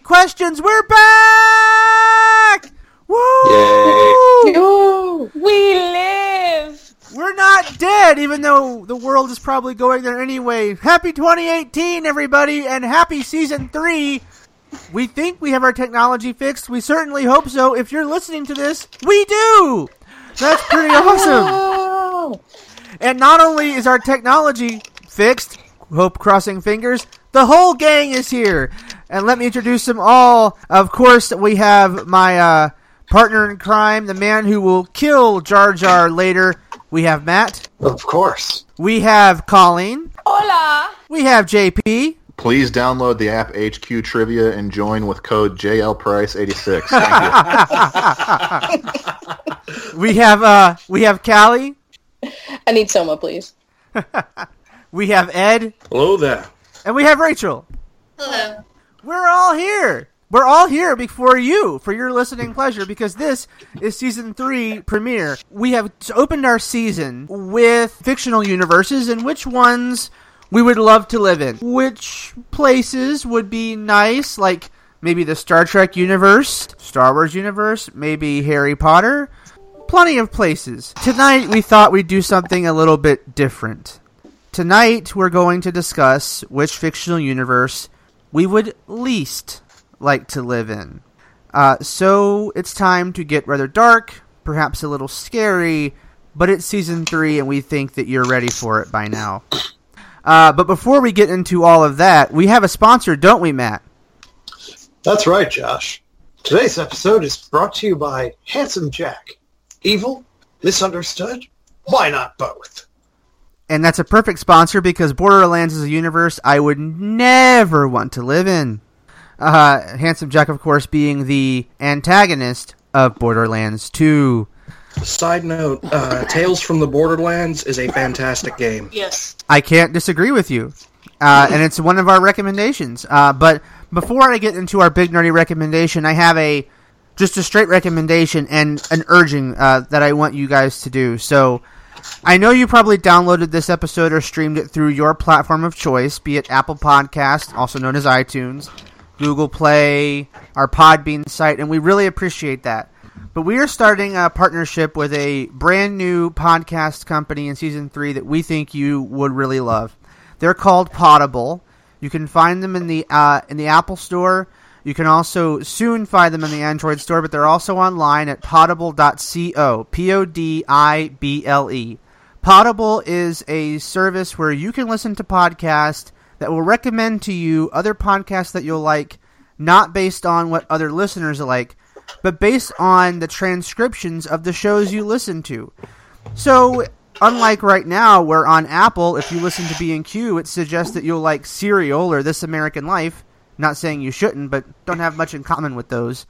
big nerdy questions. We're back! Woo! Yo! We live. We're not dead, even though the world is probably going there anyway. Happy 2018, everybody, and happy season three. We think we have our technology fixed. We certainly hope so. If you're listening to this, we do. That's pretty awesome. And not only is our technology fixed, hope crossing fingers, the whole gang is here. And let me introduce them all. Of course, we have my uh, partner in crime, the man who will kill Jar Jar later. We have Matt. Of course. We have Colleen. Hola. We have JP. Please download the app HQ Trivia and join with code JLPrice86. Thank you. We have uh we have Callie. I need Soma, please. We have Ed. Hello there. And we have Rachel. Hello. We're all here. We're all here before you for your listening pleasure because this is season three premiere. We have opened our season with fictional universes and which ones we would love to live in. Which places would be nice, like maybe the Star Trek universe, Star Wars universe, maybe Harry Potter. Plenty of places. Tonight we thought we'd do something a little bit different. Tonight we're going to discuss which fictional universe we would least like to live in. Uh, so it's time to get rather dark, perhaps a little scary, but it's season three and we think that you're ready for it by now. Uh, but before we get into all of that, we have a sponsor, don't we, Matt? That's right, Josh. Today's episode is brought to you by Handsome Jack. Evil? Misunderstood? Why not both? And that's a perfect sponsor because Borderlands is a universe I would never want to live in. Uh, Handsome Jack, of course, being the antagonist of Borderlands 2. Side note: uh, Tales from the Borderlands is a fantastic game. Yes. I can't disagree with you. Uh, and it's one of our recommendations. Uh, but before I get into our big nerdy recommendation, I have a just a straight recommendation and an urging uh, that I want you guys to do. So I know you probably downloaded this episode or streamed it through your platform of choice, be it Apple Podcast, also known as iTunes, Google Play, our Podbean site, and we really appreciate that. But we are starting a partnership with a brand new podcast company in season three that we think you would really love. They're called Podible. You can find them in the uh, in the Apple Store. You can also soon find them in the Android store, but they're also online at podible.co. P O D I B L E. Podible is a service where you can listen to podcasts that will recommend to you other podcasts that you'll like, not based on what other listeners like, but based on the transcriptions of the shows you listen to. So, unlike right now, where on Apple, if you listen to B&Q, it suggests that you'll like Serial or This American Life. Not saying you shouldn't, but don't have much in common with those.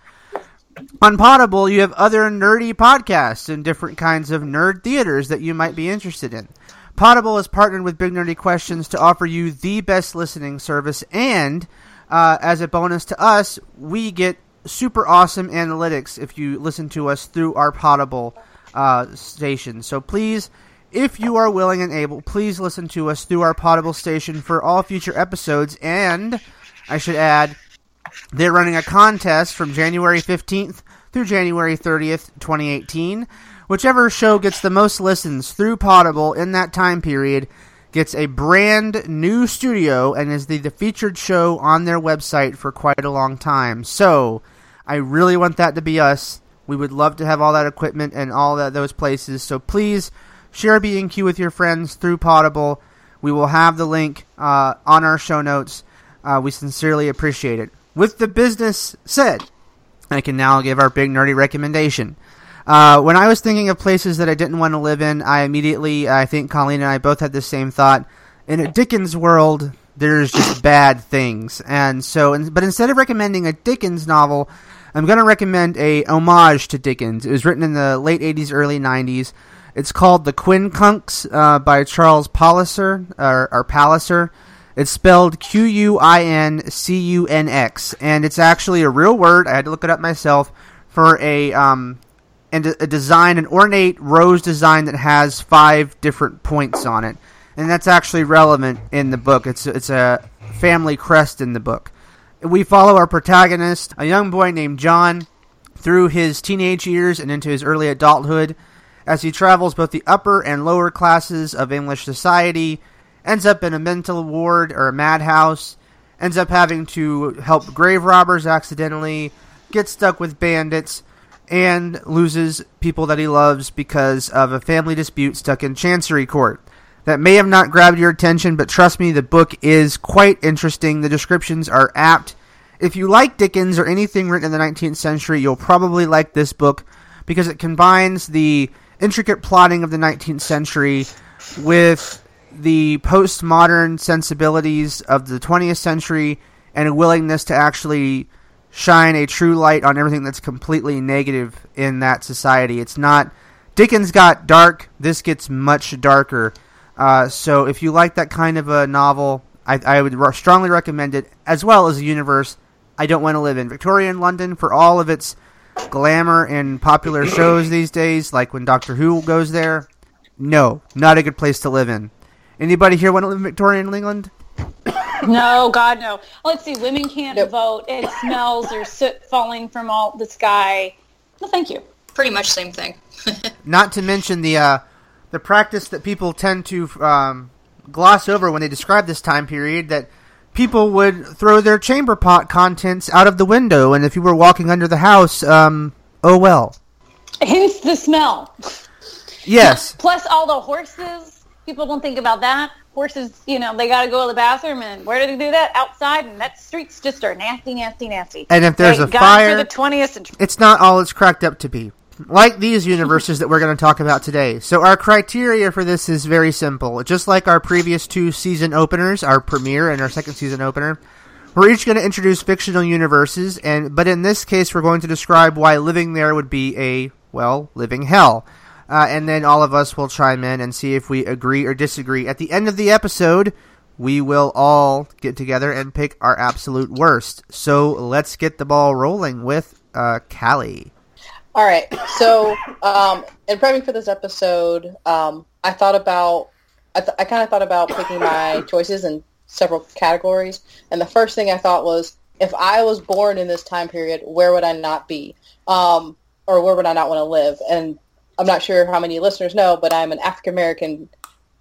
On Podible, you have other nerdy podcasts and different kinds of nerd theaters that you might be interested in. Podible has partnered with Big Nerdy Questions to offer you the best listening service, and uh, as a bonus to us, we get super awesome analytics if you listen to us through our Podible uh, station. So please, if you are willing and able, please listen to us through our Podible station for all future episodes. And I should add, they're running a contest from January 15th through January 30th, 2018. Whichever show gets the most listens through Podible in that time period gets a brand new studio and is the, the featured show on their website for quite a long time. So, I really want that to be us. We would love to have all that equipment and all that those places. So please share B&Q with your friends through Podible. We will have the link uh, on our show notes. Uh, we sincerely appreciate it. With the business said, I can now give our big nerdy recommendation. Uh, when I was thinking of places that I didn't want to live in, I immediately, I think Colleen and I both had the same thought. In a Dickens world, there's just bad things, and so, but instead of recommending a Dickens novel, I'm going to recommend a homage to Dickens. It was written in the late 80s, early 90s. It's called The Quincunx uh, by Charles Palliser, or, or Palliser. It's spelled Q U I N C U N X, and it's actually a real word. I had to look it up myself for a um, and a design, an ornate rose design that has five different points on it, and that's actually relevant in the book. It's it's a family crest in the book, we follow our protagonist, a young boy named John, through his teenage years and into his early adulthood as he travels both the upper and lower classes of English society, ends up in a mental ward or a madhouse, ends up having to help grave robbers accidentally, gets stuck with bandits, and loses people that he loves because of a family dispute stuck in Chancery Court. That may have not grabbed your attention, but trust me, the book is quite interesting. The descriptions are apt. If you like Dickens or anything written in the 19th century, you'll probably like this book because it combines the intricate plotting of the 19th century with the postmodern sensibilities of the 20th century and a willingness to actually shine a true light on everything that's completely negative in that society. It's not Dickens got dark. This gets much darker. Uh, so if you like that kind of a novel, I, I would r- strongly recommend it, as well as a universe I don't want to live in. Victorian London, for all of its glamour and popular shows these days, like when Doctor Who goes there, no, not a good place to live in. Anybody here want to live in Victorian England? No, God, no. Let's see. Women can't Nope. vote. It smells. There's soot falling from all the sky. No, thank you. Pretty much same thing. Not to mention the uh, the practice that people tend to um, gloss over when they describe this time period that people would throw their chamber pot contents out of the window, and if you were walking under the house, um, oh well. Hence the smell. Yes, Plus all the horses. People don't think about that. Horses, you know, they got to go to the bathroom, and where do they do that? Outside, and that streets just are nasty, nasty, nasty. And if there's Thank a fire- the 20th century. it's not all it's cracked up to be. Like these universes that we're going to talk about today. So our criteria for this is very simple. Just like our previous two season openers, our premiere and our second season opener, we're each going to introduce fictional universes, and but in this case, we're going to describe why living there would be a well, living hell. Uh, and then all of us will chime in and see if we agree or disagree. At the end of the episode, we will all get together and pick our absolute worst. So let's get the ball rolling with uh, Callie. All right. So, um, in prepping for this episode, um, I thought about, I, th- I kind of thought about picking my choices in several categories. And the first thing I thought was, if I was born in this time period, where would I not be? Um, or where would I not want to live? And I'm not sure how many listeners know, but I'm an African American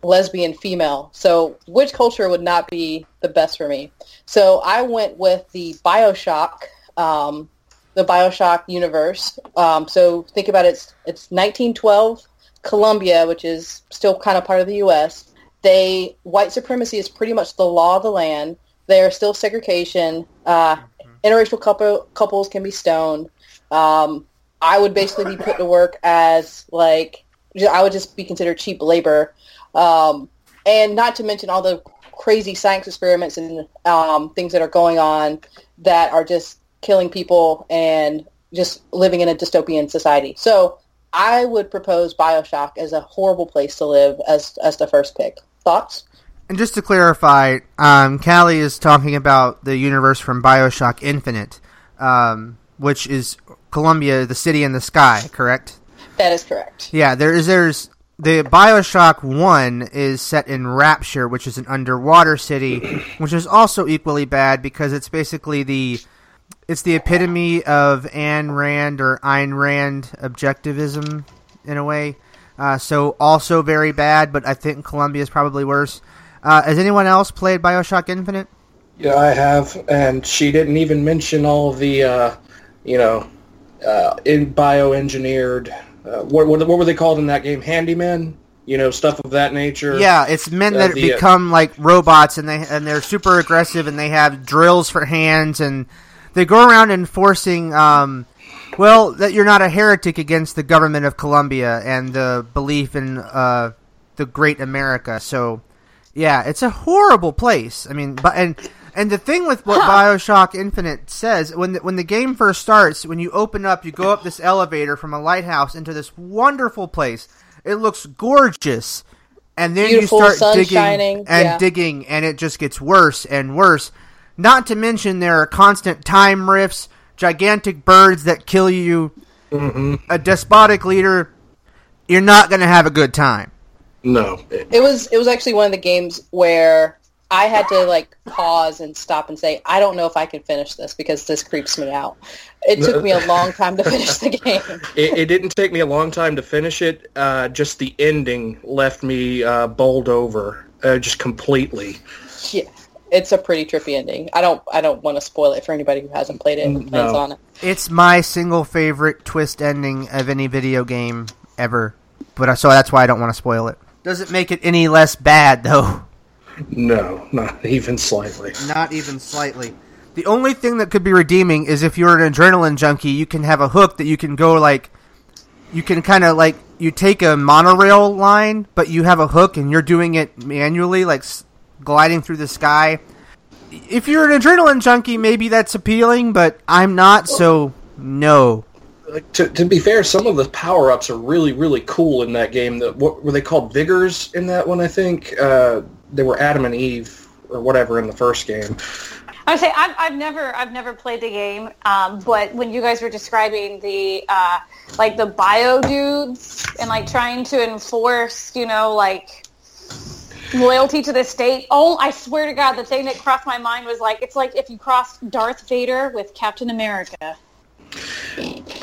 lesbian female. So which culture would not be the best for me? So I went with the Bioshock, um, the Bioshock universe. Um, so think about it. It's, it's 1912 Columbia, which is still kind of part of the U.S. They white supremacy is pretty much the law of the land. There is still segregation. Uh, interracial couple, couples can be stoned. Um, I would basically be put to work as like I would just be considered cheap labor, um, and not to mention all the crazy science experiments and um, things that are going on that are just killing people and just living in a dystopian society. So I would propose Bioshock as a horrible place to live as as the first pick. Thoughts? And just to clarify, um, Callie is talking about the universe from Bioshock Infinite, um, which is Columbia, the city in the sky, correct? That is correct. Yeah, there is. There's the Bioshock One is set in Rapture, which is an underwater city, which is also equally bad because it's basically the it's the epitome of Ayn Rand or Ayn Rand objectivism in a way. Uh, so also very bad, but I think Columbia is probably worse. Uh, has anyone else played Bioshock Infinite? Yeah, I have, and she didn't even mention all of the, uh, you know, uh, in bioengineered. Uh, what, what what were they called in that game? Handymen, you know, stuff of that nature. Yeah, it's men Uh, that the, uh, become like robots, and they and they're super aggressive, and they have drills for hands, and they go around enforcing, um, well, that you're not a heretic against the government of Columbia and the belief in uh, the great America. So, yeah, it's a horrible place. I mean, but and and the thing with what Bioshock Infinite says when the, when the game first starts, when you open up, you go up this elevator from a lighthouse into this wonderful place. It looks gorgeous, and then Beautiful, you start digging shining, and yeah. digging, and it just gets worse and worse. Not to mention there are constant time rifts, gigantic birds that kill you, a despotic leader. You're not going to have a good time. No. It- It was it was actually one of the games where I had to like pause and stop and say, I don't know if I can finish this because this creeps me out. It took me a long time to finish the game. It, it didn't take me a long time to finish it. Uh, just the ending left me uh, bowled over, uh, just completely. Yeah, it's a pretty trippy ending. I don't I don't want to spoil it for anybody who hasn't played it and plans No. on it. It's my single favorite twist ending of any video game ever. But I- so that's why I don't want to spoil it. Doesn't make it any less bad though. No, not even slightly. Not even slightly. The only thing that could be redeeming is if you're an adrenaline junkie, you can have a hook that you can go like you can kind of like you take a monorail line, but you have a hook and you're doing it manually like s- gliding through the sky. If you're an adrenaline junkie, maybe that's appealing, but I'm not, so no. Like, to, to be fair, some of the power ups are really really cool in that game. The, what were they called? Vigors in that one, I think. Uh, they were Adam and Eve or whatever in the first game. I would say I've, I've never I've never played the game, um, but when you guys were describing the uh, like the bio dudes and like trying to enforce, you know, like loyalty to the state. Oh, I swear to God, the thing that crossed my mind was like it's like if you crossed Darth Vader with Captain America.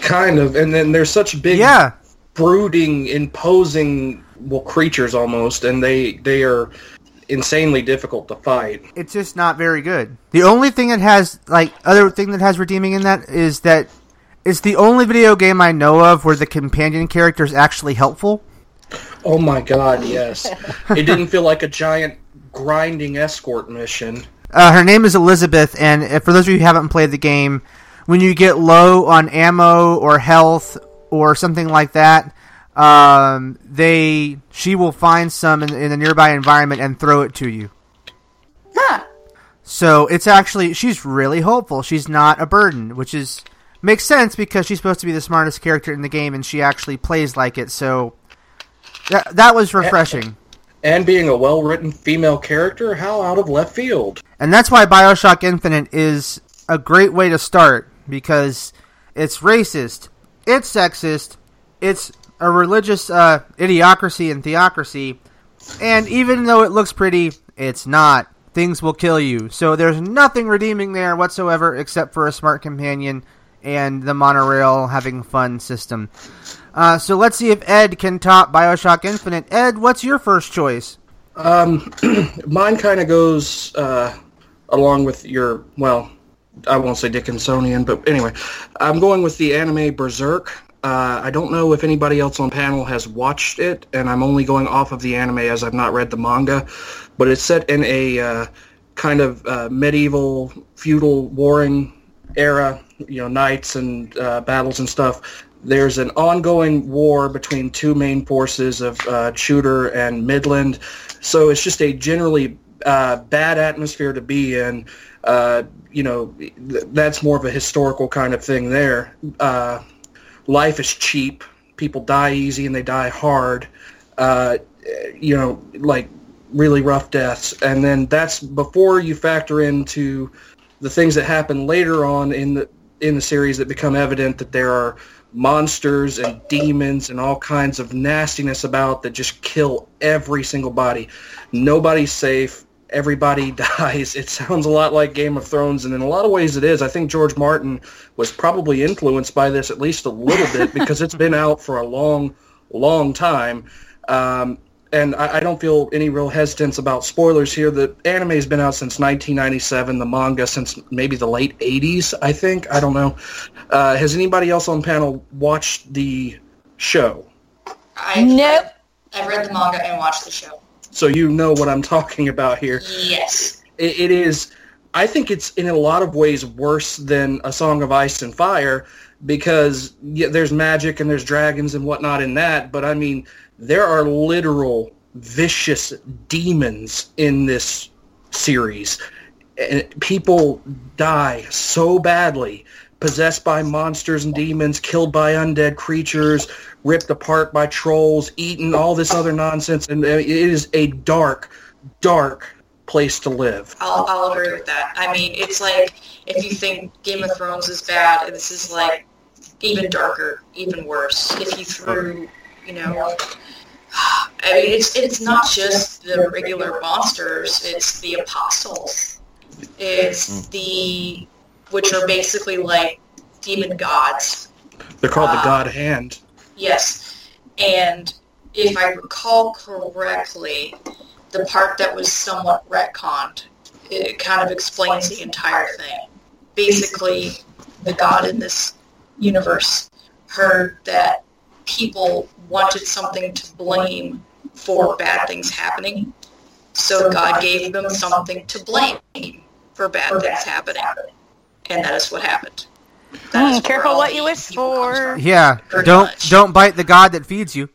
Kind of, and then there's such big Yeah, brooding, imposing well creatures almost, and they they are insanely difficult to fight. it's just not very good. The only thing that has like other thing that has redeeming in that is that it's the only video game I know of where the companion character is actually helpful. Oh my god, yes. it didn't feel like a giant grinding escort mission. Uh, her name is Elizabeth, and for those of you who haven't played the game, when you get low on ammo or health or something like that, um, they she will find some in, in a nearby environment and throw it to you. Huh. So it's actually she's really hopeful. She's not a burden, which is makes sense because she's supposed to be the smartest character in the game, and she actually plays like it. So that that was refreshing, And being a well-written female character, how out of left field. and that's why Bioshock Infinite is a great way to start because it's racist, it's sexist, it's a religious uh, idiocracy and theocracy, and even though it looks pretty, it's not. Things will kill you. So there's nothing redeeming there whatsoever except for a smart companion and the monorail having fun system. Uh, so let's see if Ed can top Bioshock Infinite. Ed, what's your first choice? Um, mine kind of goes uh, along with your, well, I won't say Dickinsonian, but anyway, I'm going with the anime Berserk. Uh, I don't know if anybody else on panel has watched it, and I'm only going off of the anime as I've not read the manga, but it's set in a uh, kind of uh, medieval feudal warring era, you know, knights and uh, battles and stuff. There's an ongoing war between two main forces of uh, Shooter and Midland, so it's just a generally uh, bad atmosphere to be in. You know, th- that's more of a historical kind of thing there. Life is cheap. People die easy and they die hard. Uh, you know, like really rough deaths. And then that's before you factor into the things that happen later on in the in the series that become evident that there are monsters and demons and all kinds of nastiness about that just kill every single body. Nobody's safe. Everybody dies. It sounds a lot like Game of Thrones, and in a lot of ways it is. I think George Martin was probably influenced by this at least a little bit because it's been out for a long, long time. Um, and I, I don't feel any real hesitance about spoilers here. The anime's been out since 1997. The manga since maybe the late 80s, I think. I don't know. Uh, has anybody else on panel watched the show? I've Nope. read, I've read the manga and watched the show. So you know what I'm talking about here. Yes. it, it is i think it's in a lot of ways worse than a song of ice and fire because yeah, there's magic and there's dragons and whatnot in that but i mean there are literal vicious demons in this series and people die so badly possessed by monsters and demons killed by undead creatures ripped apart by trolls eaten all this other nonsense and uh, it is a dark dark place to live I'll, I'll agree with that. I mean, it's like if you think Game of Thrones is bad, this is like even darker, even worse. If you threw, you know, I mean, it's it's not just the regular monsters. It's the apostles. It's the which are basically like demon gods. They're called the Uh, God Hand. Yes, and if I recall correctly, the part that was somewhat retconned, it kind of explains the entire thing. Basically, the god in this universe heard that people wanted something to blame for bad things happening, so God gave them something to blame for bad things happening, and that is what happened. That is Mm, careful what you wish for. Yeah, Pretty don't much. don't bite the god that feeds you.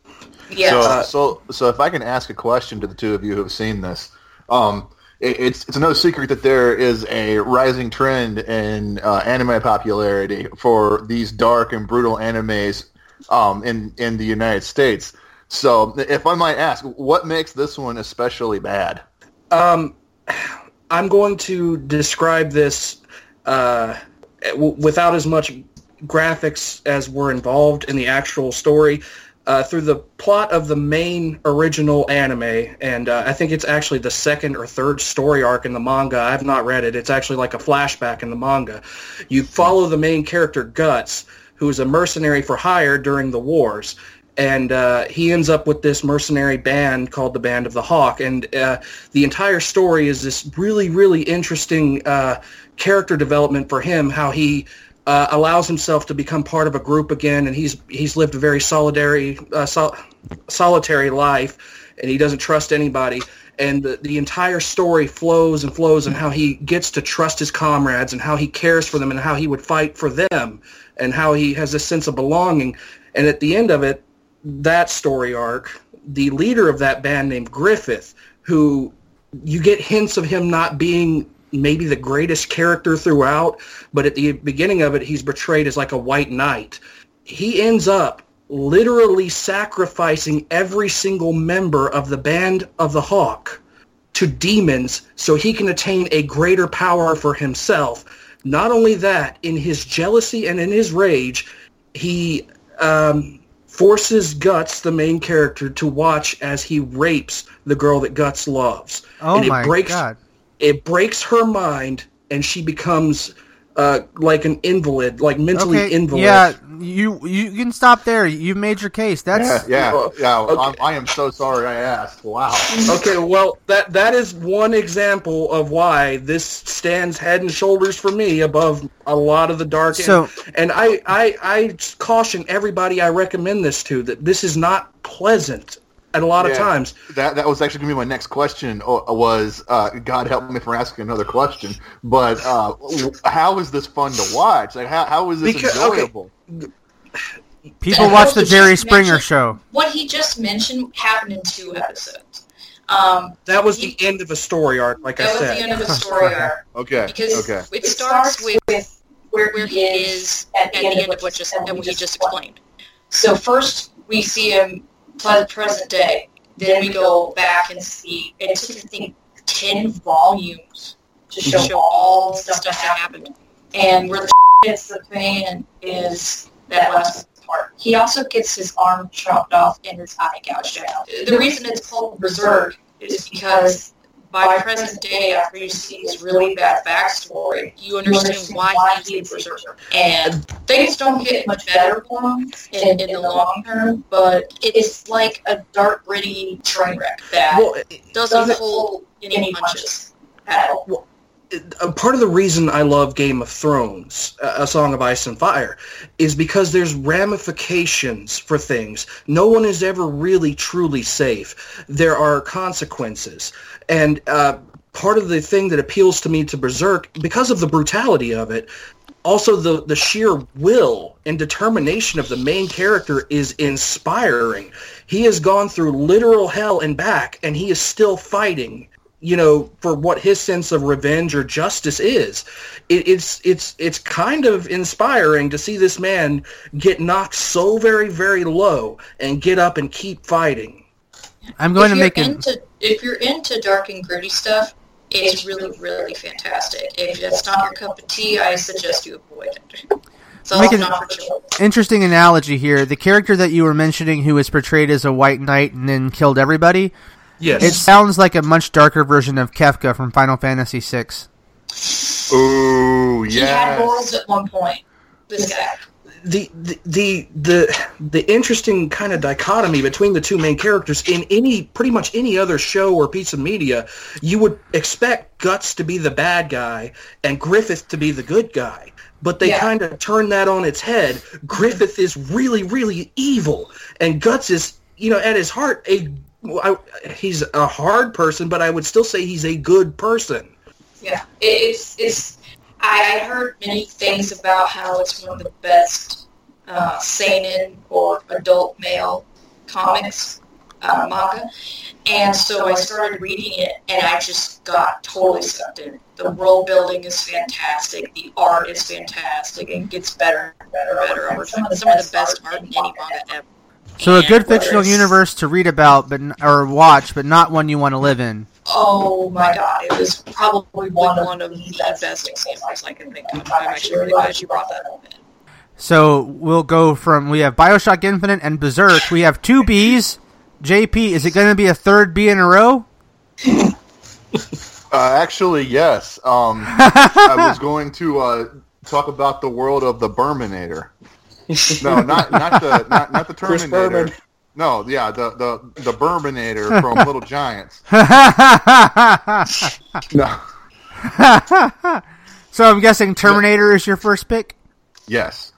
Yes. So, so, so if I can ask a question to the two of you who have seen this, um, it, it's it's no secret that there is a rising trend in uh, anime popularity for these dark and brutal animes um, in in the United States. So, if I might ask, what makes this one especially bad? Um, I'm going to describe this uh, without as much graphics as were involved in the actual story. Uh, through the plot of the main original anime, and uh, I think it's actually the second or third story arc in the manga. I've not read it. It's actually like a flashback in the manga. You follow the main character Guts, who is a mercenary for hire during the wars, and uh, he ends up with this mercenary band called the Band of the Hawk, and uh, the entire story is this really, really interesting uh, character development for him. How he uh, allows himself to become part of a group again, and he's he's lived a very solitary, uh, sol- solitary life, and he doesn't trust anybody. And the, the entire story flows and flows, and how he gets to trust his comrades, and how he cares for them, and how he would fight for them, and how he has a sense of belonging. And at the end of it, that story arc, the leader of that band named Griffith, who you get hints of him not being maybe the greatest character throughout, but at the beginning of it, he's portrayed as like a white knight. He ends up literally sacrificing every single member of the band of the Hawk to demons so he can attain a greater power for himself. Not only that, in his jealousy and in his rage, he um, forces Guts, the main character, to watch as he rapes the girl that Guts loves. Oh and it my breaks, god! It breaks her mind, and she becomes uh, like an invalid, like mentally Okay, invalid. yeah, you you can stop there. You made your case. That's Yeah, yeah, yeah. Okay. I'm, I am so sorry I asked. Wow. Okay, well, that that is one example of why this stands head and shoulders for me above a lot of the dark. So- and I, I, I caution everybody I recommend this to that this is not pleasant at a lot of times. That that was actually going to be my next question. uh, Was uh, God help me for asking another question? But uh, how is this fun to watch? Like how how is this Because- okay. enjoyable? people And watch the Jerry Springer show. what he just mentioned happened in two episodes. Um, That was the end of a story arc, like I said. that was the end of the story arc Okay. because okay. it starts with where he is at the end of what just and what he just explained. So first we see him ple- present day. Then we go back and see it took I think ten volumes to mm-hmm. show all the stuff that happened. And where the hits the fan is that last part. He also gets his arm chopped off and his eye gouged out. The reason it's called Berserk is because by present day, after you see his really bad backstory, you understand why he's a berserker. And things don't get much better for him in, in the long term, but it's like a dark, gritty train wreck that doesn't hold any punches at all. A part of the reason I love Game of Thrones, uh, A Song of Ice and Fire, is because there's ramifications for things. No one is ever really truly safe. There are consequences. And uh, part of the thing that appeals to me to Berserk, because of the brutality of it, also the, the sheer will and determination of the main character is inspiring. He has gone through literal hell and back, and he is still fighting you know, for what his sense of revenge or justice is. It, it's it's it's kind of inspiring to see this man get knocked so very very low and get up and keep fighting. I'm going if to make it. into if you're into dark and gritty stuff, it's really really fantastic. If that's not your cup of tea, I suggest you avoid it. It's all Make an- not for children. Interesting analogy here. The character that you were mentioning, who was portrayed as a white knight and then killed everybody, Yes. it sounds like a much darker version of Kefka from Final Fantasy VI. Ooh, yeah. He had morals at one point. This guy. the, the the the the interesting kind of dichotomy between the two main characters in any pretty much any other show or piece of media, you would expect Guts to be the bad guy and Griffith to be the good guy. But they Yeah. kind of turn that on its head. Griffith is really, really evil, and Guts is, you know, at his heart, a I, he's a hard person, but I would still say he's a good person. Yeah, it's it's. I heard many things about how it's one of the best uh, seinen or adult male comics uh, manga, and so I started reading it, and I just got totally sucked in. The world building is fantastic. The art is fantastic. It gets better and better and better over time. Some of the best art in any manga ever. So a And good fictional universe to read about, but or watch, but not one you want to live in. Oh my god, it was probably one of the best examples I can think of. I'm actually really glad you brought that up. So we'll go from we have Bioshock Infinite and Berserk. We have two Bs. JP, is it going to be a third B in a row? Uh, actually, yes. Um, I was going to uh, talk about the world of the Burminator. No, not not the not, not the Terminator. No, yeah, the the the Burminator from Little Giants. No, so I'm guessing Terminator is your first pick. yes,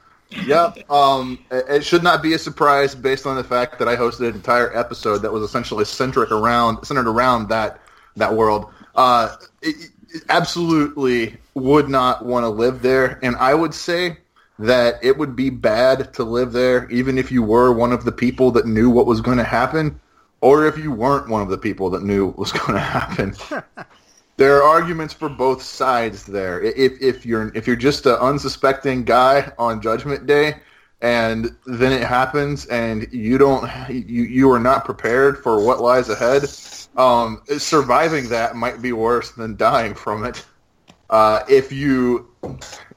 yep. Um, it, it should not be a surprise based on the fact that I hosted an entire episode that was essentially centric around centered around that that world. Uh, it, it absolutely would not want to live there, and I would say that it would be bad to live there, even if you were one of the people that knew what was going to happen, or if you weren't one of the people that knew what was going to happen. there are arguments for both sides there. If if you're if you're just an unsuspecting guy on Judgment Day, and then it happens, and you don't you you are not prepared for what lies ahead, um, surviving that might be worse than dying from it. Uh, if you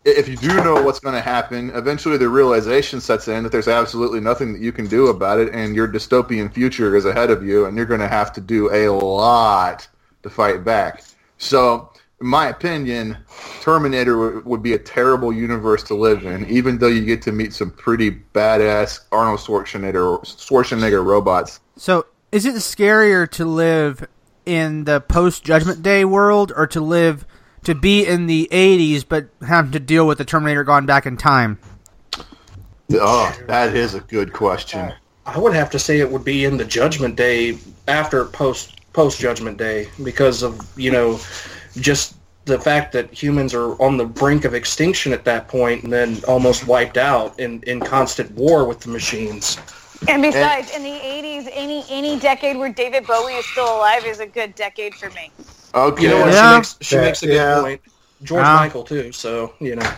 if you do know what's going to happen, eventually the realization sets in that there's absolutely nothing that you can do about it, and your dystopian future is ahead of you, and you're going to have to do a lot to fight back. So, in my opinion, Terminator w- would be a terrible universe to live in, even though you get to meet some pretty badass Arnold Schwarzenegger Schwarzenegger robots. So is it scarier to live in the post Judgment Day world, or to live to be in the 80s but having to deal with the Terminator gone back in time? Oh, that is a good question. I would have to say it would be in the Judgment Day after post post Judgment Day because of you know just the fact that humans are on the brink of extinction at that point and then almost wiped out in, in constant war with the machines. And besides, in the '80s, any any decade where David Bowie is still alive is a good decade for me. Okay. You know what? Yeah. She makes she Yeah, makes a good yeah. point. George Yeah. Michael too. So you know.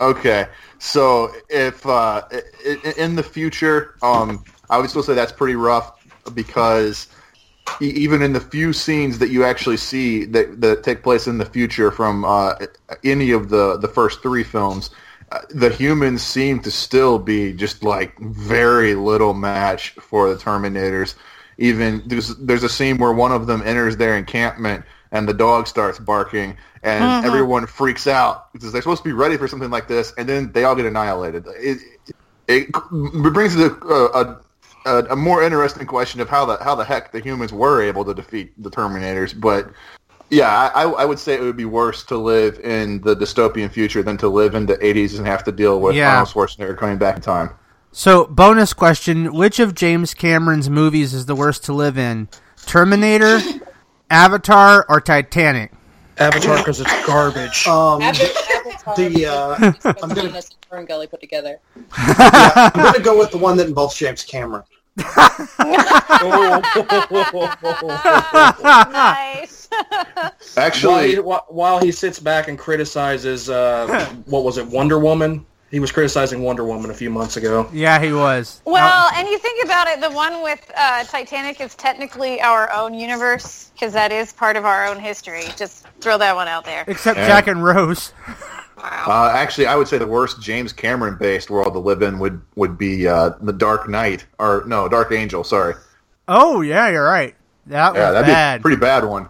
Okay, so if uh, i- i- in the future, um, I would still say that's pretty rough because e- even in the few scenes that you actually see that, that take place in the future from uh, any of the, the first three films, uh, the humans seem to still be just like very little match for the Terminators. Even there's there's a scene where one of them enters their encampment and the dog starts barking and mm-hmm. everyone freaks out because they're supposed to be ready for something like this and then they all get annihilated. It, it, it brings a, a, a more interesting question of how the how the heck the humans were able to defeat the Terminators, but yeah, I, I would say it would be worse to live in the dystopian future than to live in the 80s and have to deal with Yeah. Arnold Schwarzenegger coming back in time. So, bonus question: Which of James Cameron's movies is the worst to live in? Terminator, Avatar, or Titanic? Avatar because it's garbage. Um, Avatar, the uh, I'm gonna Fern Gully put together. yeah, I'm going to go with the one that involves James Cameron. nice. Actually, while, he, while he sits back and criticizes, uh, what was it, Wonder Woman? He was criticizing Wonder Woman a few months ago. yeah, he was. Well, and you think about it, the one with uh, Titanic is technically our own universe because that is part of our own history. Just throw that one out there. except Yeah. Jack and Rose. Wow. Wow. Uh, actually, I would say the worst James Cameron-based world to live in would would be uh, the Dark Knight, or no, Dark Angel. Sorry, Oh yeah, you're right. That yeah, was that'd bad. be a pretty bad one.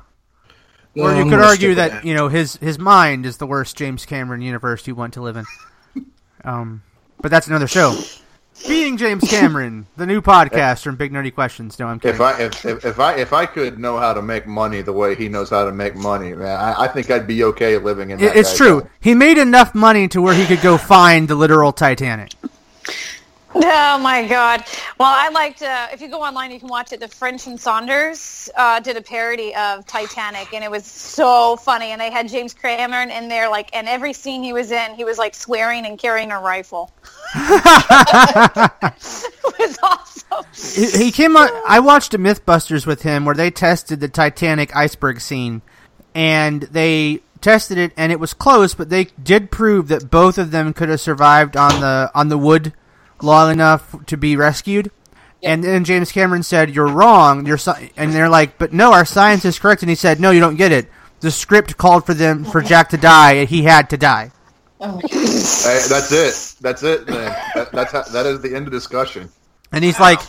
or No, you could argue stick with that you know his his mind is the worst James Cameron universe you want to live in. Um, but that's another show. Being James Cameron, the new podcast from Big Nerdy Questions. No, I'm kidding. If I if, if, if I if I could know how to make money the way he knows how to make money, man, I, I think I'd be okay living in. That it's true. house. He made enough money to where he could go find the literal Titanic. Oh my God! Well, I liked. Uh, if you go online, you can watch it. The French and Saunders uh, did a parody of Titanic, and it was so funny. And they had James Cameron in there, like, and every scene he was in, he was like swearing and carrying a rifle. it was awesome. He, he came on. I watched a MythBusters with him where they tested the Titanic iceberg scene, and they tested it, and it was close, but they did prove that both of them could have survived on the on the wood long enough to be rescued. And then James Cameron said, "You're wrong." You're sci-, and they're like, "But no, our science is correct." And he said, "No, you don't get it. The script called for them for Jack to die, and he had to die." Oh my God. Hey, that's it. That's it. Man. That, that's how, that is the end of discussion. And he's like,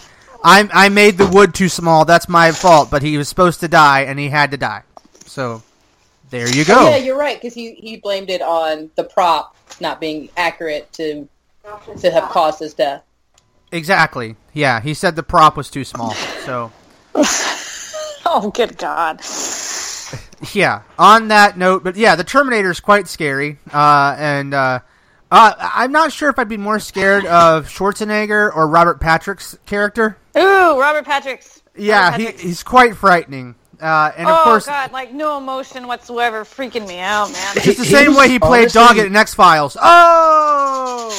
I I made the wood too small. That's my fault. But he was supposed to die, and he had to die. So there you Oh, yeah, you're right because he, he blamed it on the prop not being accurate to to have caused his death. Exactly. Yeah, he said the prop was too small. So Oh, good God! yeah. On that note, but yeah, the Terminator is quite scary. Uh, and uh, uh, I'm not sure if I'd be more scared of Schwarzenegger or Robert Patrick's character. Ooh, Robert Patrick's. Yeah, Robert he, he's quite frightening. Uh, and of oh course, God, like no emotion whatsoever, freaking me out, man. just the He same was way he played honestly- Doggett in X Files. Oh.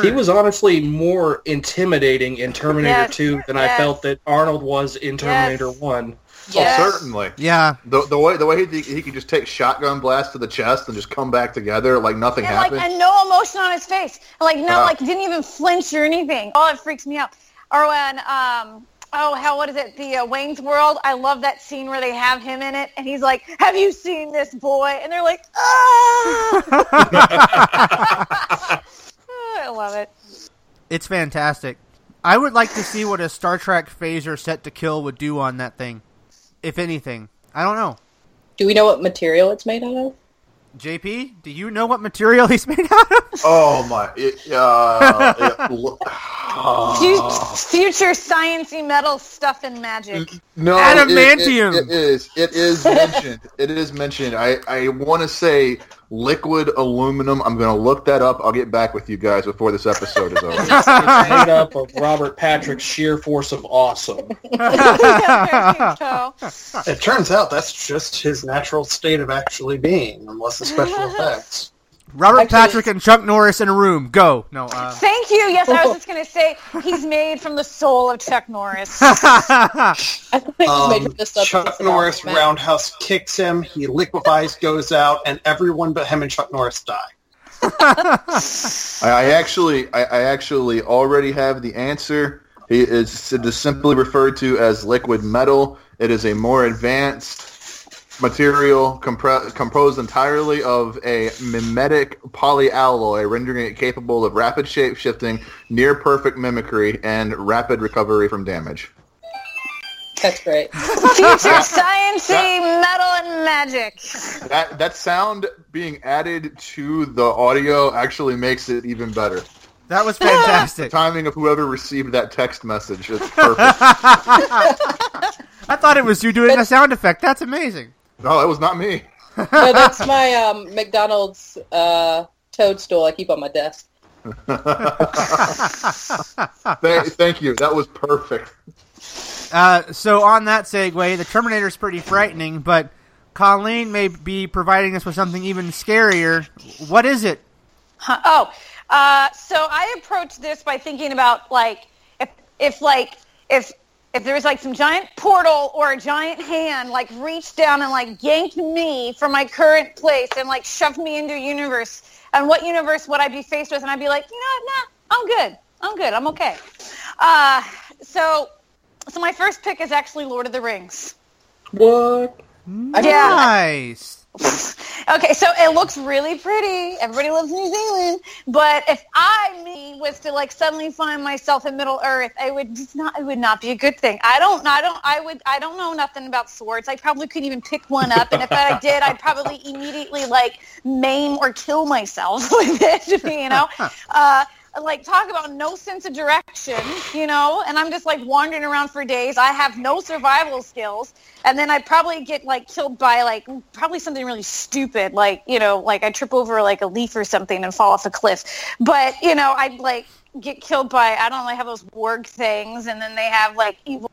he was honestly more intimidating in Terminator Yes, 2 than I felt that Arnold was in Terminator 1. Yes. Oh, certainly. Yeah, The, the way the way he, he could just take shotgun blast to the chest and just come back together like nothing and like happened. and no emotion on his face. Like no, Yeah. like didn't even flinch or anything. Oh, it freaks me out. Or when um oh how what is it the uh, Wayne's World? I love that scene where they have him in it, and he's like, "Have you seen this boy?" And they're like, "Ah." Oh, I love it. It's fantastic. I would like to see what a Star Trek phaser set to kill would do on that thing, if anything. I don't know. Do we know what material it's made out of? JP, do you know what material he's made out of? oh my! It, uh, it, lo- Fu- Future sciencey metal stuff and magic. no, Adamantium. It, it, it is. It is mentioned. it is mentioned. I I want to say liquid aluminum. I'm going to look that up. I'll get back with you guys before this episode is over. It's made up of Robert Patrick's sheer force of awesome. Yeah, very so. It turns out that's just his natural state of actually being, unless the special effects. Robert Actually- Patrick and Chuck Norris in a room. Go. No. Uh, Thank you. Yes, I was just going to say he's made from the soul of Chuck Norris. I think it's Um, made from this. Chuck Norris about- roundhouse kicks him, he liquefies, goes out, and everyone but him and Chuck Norris die. I, I actually, I, I actually already have the answer. He is it is simply referred to as liquid metal. It is a more advanced material compre- composed entirely of a mimetic polyalloy, rendering it capable of rapid shape shifting, near perfect mimicry, and rapid recovery from damage. That's great. Future sciencey metal and magic. That that sound being added to the audio actually makes it even better. that was The fantastic. timing of whoever received that text message is perfect. I thought it was you doing a sound effect. That's amazing. No, that was not me. no, that's my um, McDonald's uh, toadstool I keep on my desk. Thank, thank you. That was perfect. Uh, so on that segue, the Terminator is pretty frightening, but Colleen may be providing us with something even scarier. What is it? Huh, Oh, uh, so I approached this by thinking about like if if like if if there was like some giant portal or a giant hand like reached down and like yanked me from my current place and like shoved me into a universe, and what universe would I be faced with? And I'd be like, you know, what? nah, I'm good, I'm good, I'm okay. Uh, so so my first pick is actually Lord of the Rings. What? I Yeah. Nice. okay, so it looks really pretty. Everybody loves New Zealand, but if I me was to like suddenly find myself in Middle Earth, I would just not. It would not be a good thing. I don't. I don't. I would. I don't know nothing about swords. I probably couldn't even pick one up, and if I did, I'd probably immediately like maim or kill myself with it. You know. Uh, like talk about no sense of direction, you know, and I'm just like wandering around for days. I have no survival skills, and then I probably get like killed by like probably something really stupid, like you know, like I trip over like a leaf or something and fall off a cliff. But you know, I'd like get killed by I don't know. They have those warg things, and then they have like evil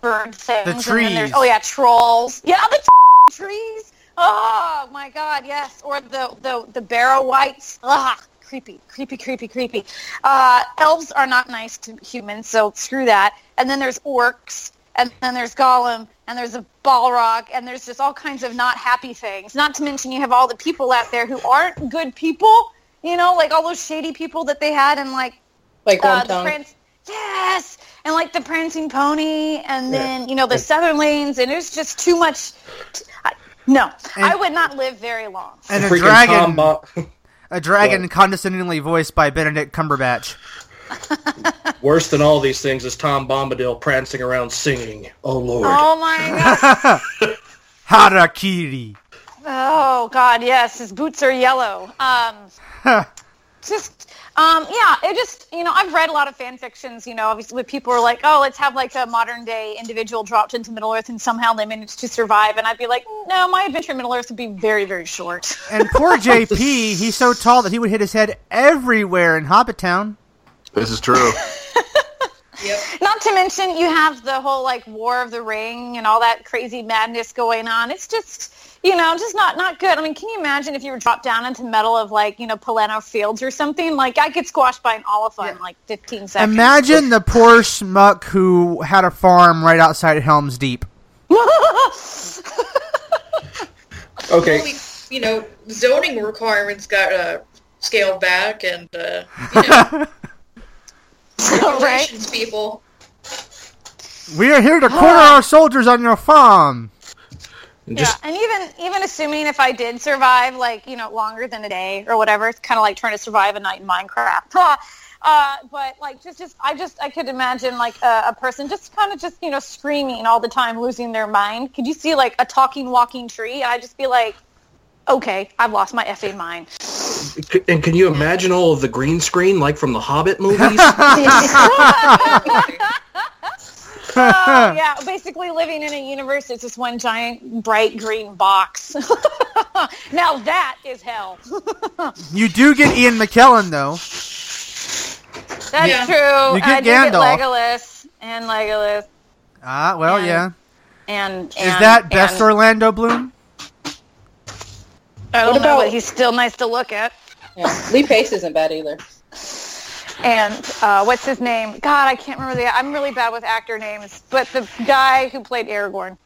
bird things. The And then there's, trees. oh yeah, trolls. Yeah, the trees. Oh my God, yes. Or the the the barrow wights. Ah, creepy, creepy, creepy, creepy. Uh, elves are not nice to humans, so screw that. And then there's orcs, and then there's Gollum, and there's a Balrog, and there's just all kinds of not happy things. Not to mention you have all the people out there who aren't good people. You know, like all those shady people that they had and like Like uh, the. Prince. Yes, and like the prancing pony, and Yeah. then you know the southern lanes, and it was just too much. t- I- no, And- I would not live very long. And a dragon, Tom Bo- a dragon What? condescendingly voiced by Benedict Cumberbatch. Worse than all these things is Tom Bombadil prancing around singing. Oh Lord. Oh my god! Harakiri. Oh god, yes, his boots are yellow. Um, just um, yeah, it just you know I've read a lot of fan fictions. You know, obviously where people are like, oh, let's have like a modern day individual dropped into Middle Earth and somehow they managed to survive, and I'd be like, no, my adventure in Middle Earth would be very very short. And poor JP, he's so tall that he would hit his head everywhere in Hobbiton. This is true. Not to mention you have the whole like War of the Ring and all that crazy madness going on. It's just you know just not not good. I mean, can you imagine if you were dropped down into the middle of like you know Pelennor Fields or something? Like I get squashed by an Oliphaunt in like 15 seconds. Imagine the poor schmuck who had a farm right outside Helm's Deep. Okay. Well, we, you know, zoning requirements got uh, scaled back, and uh, you know, right? people. We are here to quarter our soldiers on your farm. And Yeah, and even even assuming if I did survive like you know longer than a day or whatever, it's kind of like trying to survive a night in Minecraft. uh, but like just just I just I could imagine like a, a person just kind of just you know screaming all the time, losing their mind. Could you see like a talking, walking tree? And I'd just be like, okay, I've lost my effing mind. And can you imagine all of the green screen like from the Hobbit movies? Oh yeah, basically living in a universe that's just one giant bright green box. now that is hell. You do get Ian McKellen though. That's Yeah. true. You get I do get Gandalf. Legolas and Legolas. Ah, well, And- yeah. And, Is and that best and, Orlando Bloom? I don't What know, about- but he's still nice to look at. Yeah. Lee Pace isn't bad either. And uh, what's his name? God, I can't remember the. I'm really bad with actor names, but the guy who played Aragorn.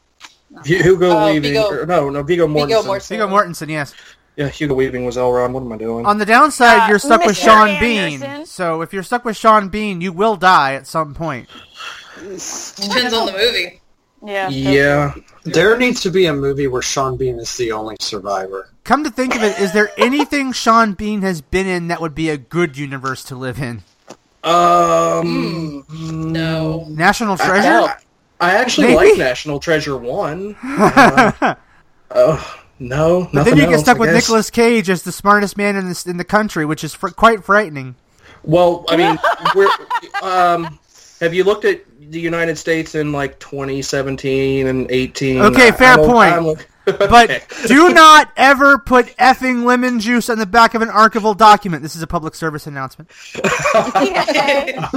Hugo Oh, Weaving. Viggo- or- no, no, Viggo Mortensen. Viggo Mortensen. Viggo Mortensen, yes. Yeah, Hugo Weaving was Elrond. What am I doing? On the downside, Uh, you're stuck with Mr. Sean Bean. So if you're stuck with Sean Bean, you will die at some point. Depends on the movie. Yeah. yeah. There needs to be a movie where Sean Bean is the only survivor. Come to think of it, is there anything Sean Bean has been in that would be a good universe to live in? Um. No. National I- Treasure? I actually Maybe? like National Treasure One. Uh, oh, no, But then you get else, stuck I with guess. Nicolas Cage as the smartest man in this in the country, which is fr- quite frightening. Well, I mean, we're, um, have you looked at the United States in like 2017 and 18? Okay, fair I don't- point. I'm look- But do not ever put effing lemon juice on the back of an archival document. This is a public service announcement. Yeah.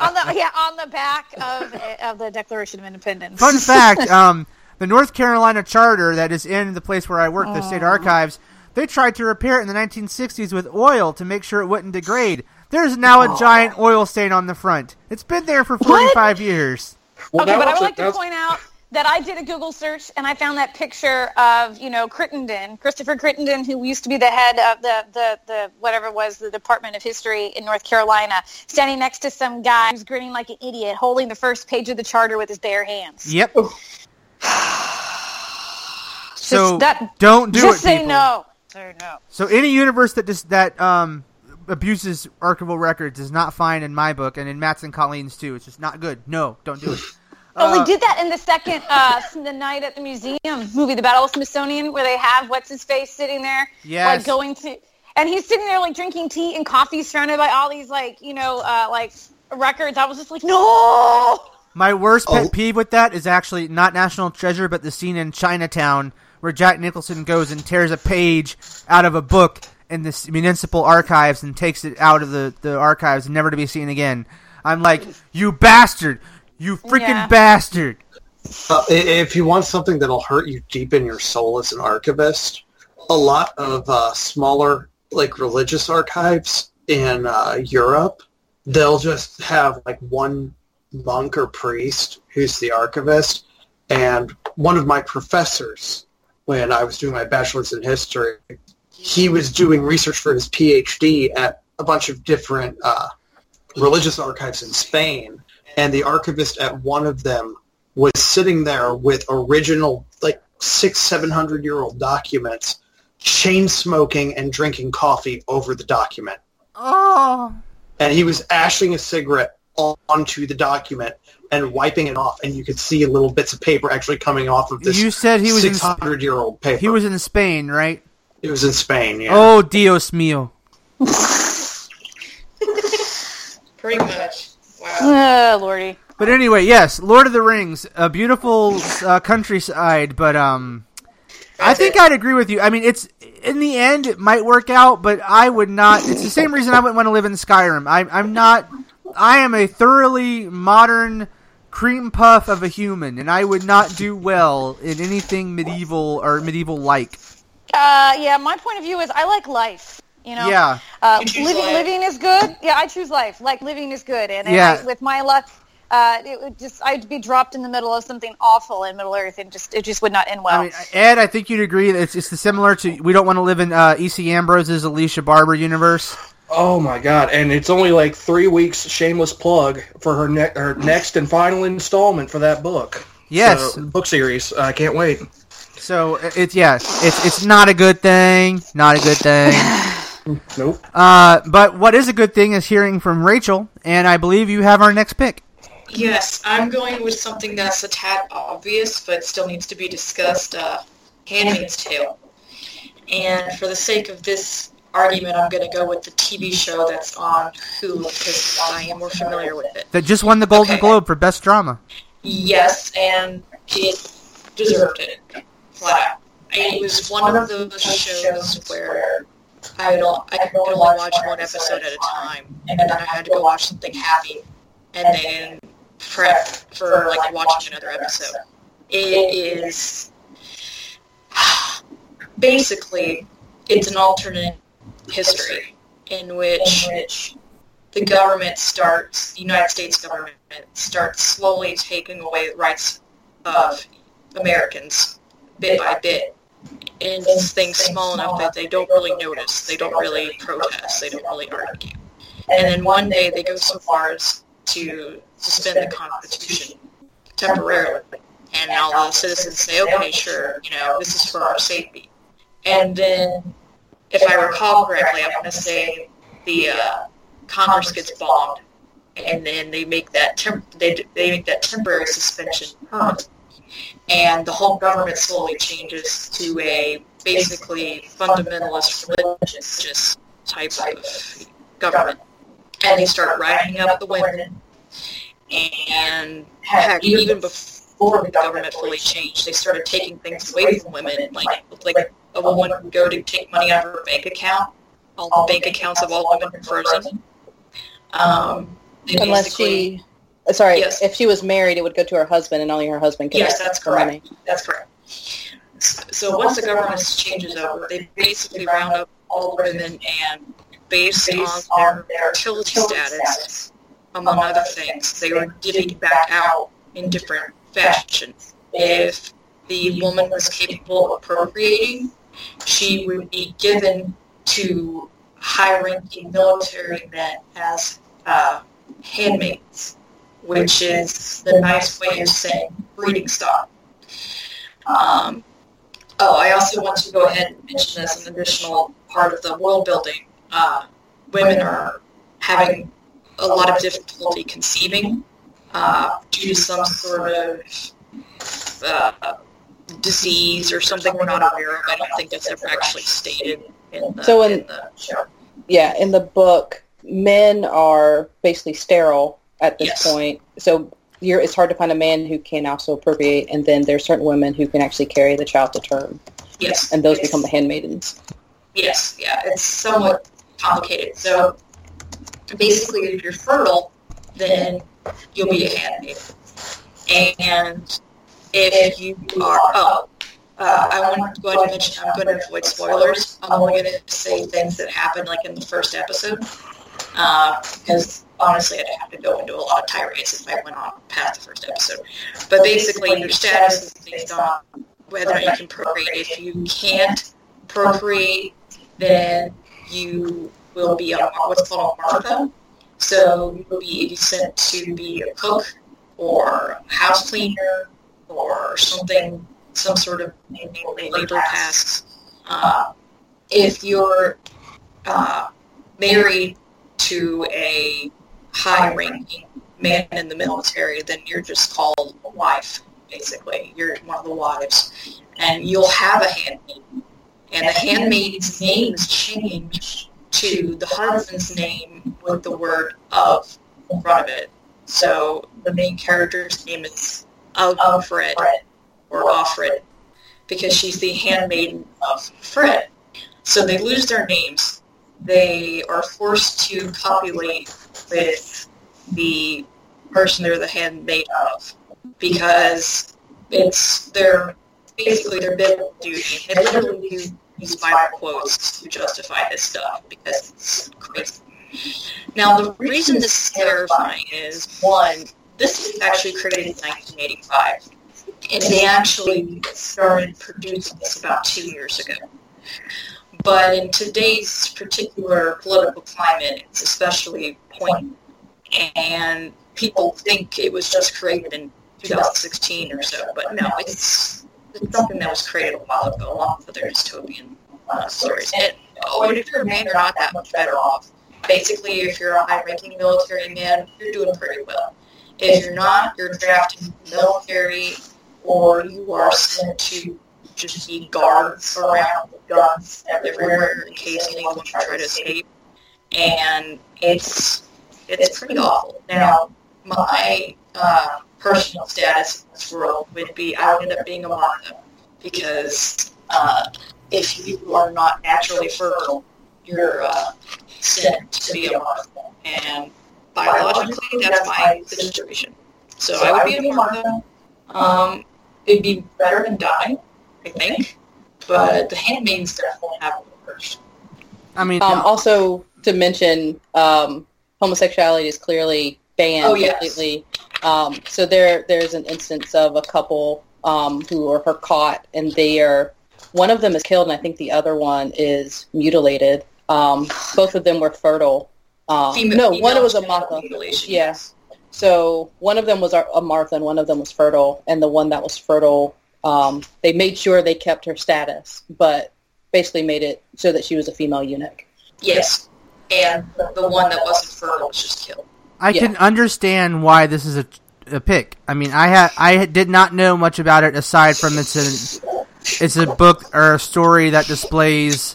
on the yeah on the back of of the Declaration of Independence. Fun fact: um, the North Carolina charter that is in the place where I work, the state archives, they tried to repair it in the 1960s with oil to make sure it wouldn't degrade. There's now a giant oil stain on the front. It's been there for 45 years. Well, okay, but I would like to point out that I did a Google search and I found that picture of you know Crittenden, Christopher Crittenden, who used to be the head of the the the whatever it was the Department of History in North Carolina, standing next to some guy who's grinning like an idiot, holding the first page of the charter with his bare hands. Yep. So that- don't do Just it. Just say people. no. Say no. So any universe that just that um abuses archival records is not fine in my book, and in Matt's and Colleen's too. It's just not good. No, don't do it. Oh, Uh, we did that in the second, uh, the night at the museum movie, The Battle of Smithsonian, where they have what's his face sitting there, Yes. like going to, and he's sitting there like drinking tea and coffee, surrounded by all these like you know uh, like records. I was just like, no. My worst pet Oh. peeve with that is actually not National Treasure, but the scene in Chinatown where Jack Nicholson goes and tears a page out of a book in the municipal archives and takes it out of the, the archives, never to be seen again. I'm like, you bastard! You freaking Yeah. bastard! Uh, if you want something that'll hurt you deep in your soul as an archivist, a lot of uh, smaller, like religious archives in uh, Europe, they'll just have like one monk or priest who's the archivist. And one of my professors, when I was doing my bachelor's in history, he was doing research for his PhD at a bunch of different uh, religious archives in Spain. And the archivist at one of them was sitting there with original like six seven hundred year old documents chain smoking and drinking coffee over the document Oh, and he was ashing a cigarette onto the document and wiping it off and you could see little bits of paper actually coming off of this you said he was in, 600 year old paper he was in Spain, right? it was in spain yeah Oh, Dios mío! Pretty much. Wow. Oh, lordy. But anyway, yes, Lord of the Rings, a beautiful uh, countryside, but um, I think I'd agree with you. I mean, it's in the end it might work out, but I would not. It's the same reason I wouldn't want to live in Skyrim. I, I'm not. I am a thoroughly modern cream puff of a human, and I would not do well in anything medieval or medieval like. Uh, yeah, my point of view is I like life. You know, Yeah. uh, You living life. living is good. Yeah, I choose life. Like living is good, and, and I, with my luck, uh, it would just I'd be dropped in the middle of something awful in Middle Earth, and just it just would not end well. I mean, Ed, I think you'd agree that it's, it's similar to we don't want to live in uh, E.C. Ambrose's Elisha Barber universe. Oh my god! And it's only like three weeks. Shameless plug for her ne- her next and final installment for that book. Yes. So, book series. I can't wait. So it's yeah, it's it's not a good thing, not a good thing. Nope. Uh, but what is a good thing is hearing from Rachel, and I believe you have our next pick. Yes, I'm going with something that's a tad obvious, but still needs to be discussed. Uh, Handmaid's Tale. And for the sake of this argument, I'm going to go with the TV show that's on Hulu because I am more familiar with it. That just won the Golden Okay. Globe for best drama. Yes, and it deserved it, flat out. It was one of those shows where I don't, I could only watch one episode at a time, and then I had to go watch something happy, and then prep for like watching another episode. It is basically it's an alternate history in which the government starts, the United States government starts slowly taking away the rights of Americans bit by bit. And things small enough that they don't really notice, they don't really protest, they don't really argue. And then one day they go so far as to suspend the Constitution temporarily. And all the citizens say, okay, sure, you know, this is for our safety. And then, if I recall correctly, I want to say the uh, Congress gets bombed, and then they make that temp- they they make that temporary suspension permanent, and the whole government slowly changes to a basically fundamentalist religious just type of government, and they start writing up the women, and heck, even before the government fully changed, they started taking things away from women, like like a woman would go to take money out of her bank account. All the bank accounts of all women were frozen. Um, Unless she, sorry, Yes. if she was married, it would go to her husband, and only her husband could. Yes, that's ask for money. correct. That's correct. So once the government changes over, they basically round up all the women and based on their fertility status, among other things, they were divvied back out in different fashions. If the woman was capable of procreating, she would be given to high-ranking military men as uh, handmaids, which is the nice way of saying breeding stock. Um, Oh, I also want to go ahead and mention as an additional part of the world building. Uh, women are having a lot of difficulty conceiving uh, due to some sort of uh, disease or something we're not aware of. I don't think that's ever actually stated in the, So in- in the show. Yeah, in the book, men are basically sterile at this Yes. point. So you're, it's hard to find a man who can also procreate, and then there's certain women who can actually carry the child to term, Yes. and those Yes. become the handmaidens. Yes, yeah, it's somewhat complicated. So basically, if you're fertile, then you'll be a handmaid. And if you are, oh, uh, I want to go ahead and mention I'm going to avoid spoilers. I'm only going to say things that happened like in the first episode. Uh, because honestly, I'd have to go into a lot of tirades if I went on past the first episode. But basically, your status is based on whether you can procreate. If you can't procreate, then you will be a, what's called a Martha. So you will be sent to be a cook or house cleaner or something, some sort of labor tasks. Uh, if you're uh, married to a high-ranking man in the military, then you're just called a wife, basically. You're one of the wives. And you'll have a handmaid. And the handmaid's name is changed to the husband's name with the word of in front of it. So the main character's name is Alfred or Offred because she's the handmaiden of Fred. So they lose their names. They are forced to copulate with the person they're the handmaid of because it's their basically their biblical duty. They literally use use Bible quotes to justify this stuff because it's crazy. Now, the reason this is terrifying is one, this was actually created in 1985, and they actually started producing this about two years ago. But in today's particular political climate, it's especially poignant, and people think it was just created in 2016 or so, but no, it's, it's something that was created a while ago, along with other dystopian uh, stories. And oh, and if you're a man, you're not that much better off. Basically, if you're a high-ranking military man, you're doing pretty well. If you're not, you're drafted in the military, or you are sent to just see guards around guns everywhere in case anyone try to escape. And it's it's pretty awful. Now, my uh, personal status in this world would be I would end up being a Martha because uh, if you are not naturally fertile, you're uh, sent to be a Martha. And biologically, that's my situation. So I would be a Martha. Um, it'd be better than dying, I think. But the handmaidens definitely have it first. I mean, Um, also, to mention, um, homosexuality is clearly banned Oh, yes. completely. Um, so there, there's an instance of a couple um, who are, are caught, and they are one of them is killed, and I think the other one is mutilated. Um, both of them were fertile. Um, Female- no, one was a Martha. mutilation, Yeah. yes. So one of them was a a Martha, and one of them was fertile, and the one that was fertile, um, they made sure they kept her status, but basically made it so that she was a female eunuch. Yes. And the one that wasn't fertile was just killed. I Yeah. can understand why this is a, a pick. I mean, I had I did not know much about it aside from it's an it's a book or a story that displays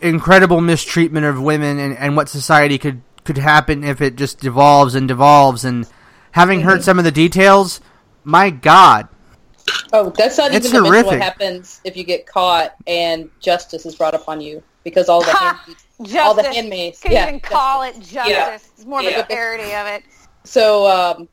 incredible mistreatment of women and, and what society could could happen if it just devolves and devolves. And having heard some of the details, my God, Oh, that's not It's even to mention what happens if you get caught and justice is brought upon you because all the Ha! handmaids, all the handmaids, Can yeah, even call it justice. justice. Yeah. It's more Yeah. of a parody of it. So um,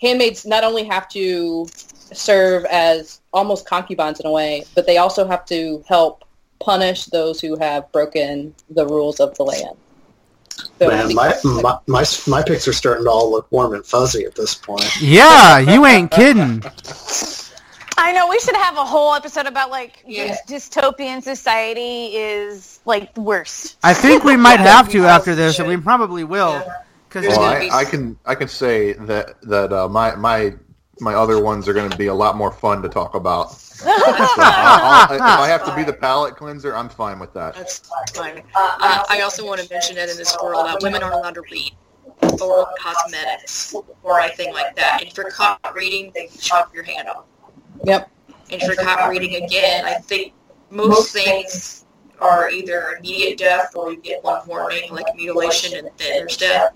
handmaids not only have to serve as almost concubines in a way, but they also have to help punish those who have broken the rules of the land. So Man, my, my my my picks are starting to all look warm and fuzzy at this point. yeah, you ain't kidding. I know we should have a whole episode about like Yeah. dys- dystopian society is like the worst. I think we might have to after this, and we probably will. Because There's Well, I, be- I can I can say that that uh, my my my other ones are going to be a lot more fun to talk about. So I'll, I'll, if I have to be the palate cleanser, I'm fine with that. That's fine. Uh, I also want to mention that in this world, that women aren't allowed to read or cosmetics or anything like that. And if you're caught reading, they chop your hand off. Yep. And if you're caught reading again, I think most things are either immediate death or you get one warning, like mutilation and then there's death.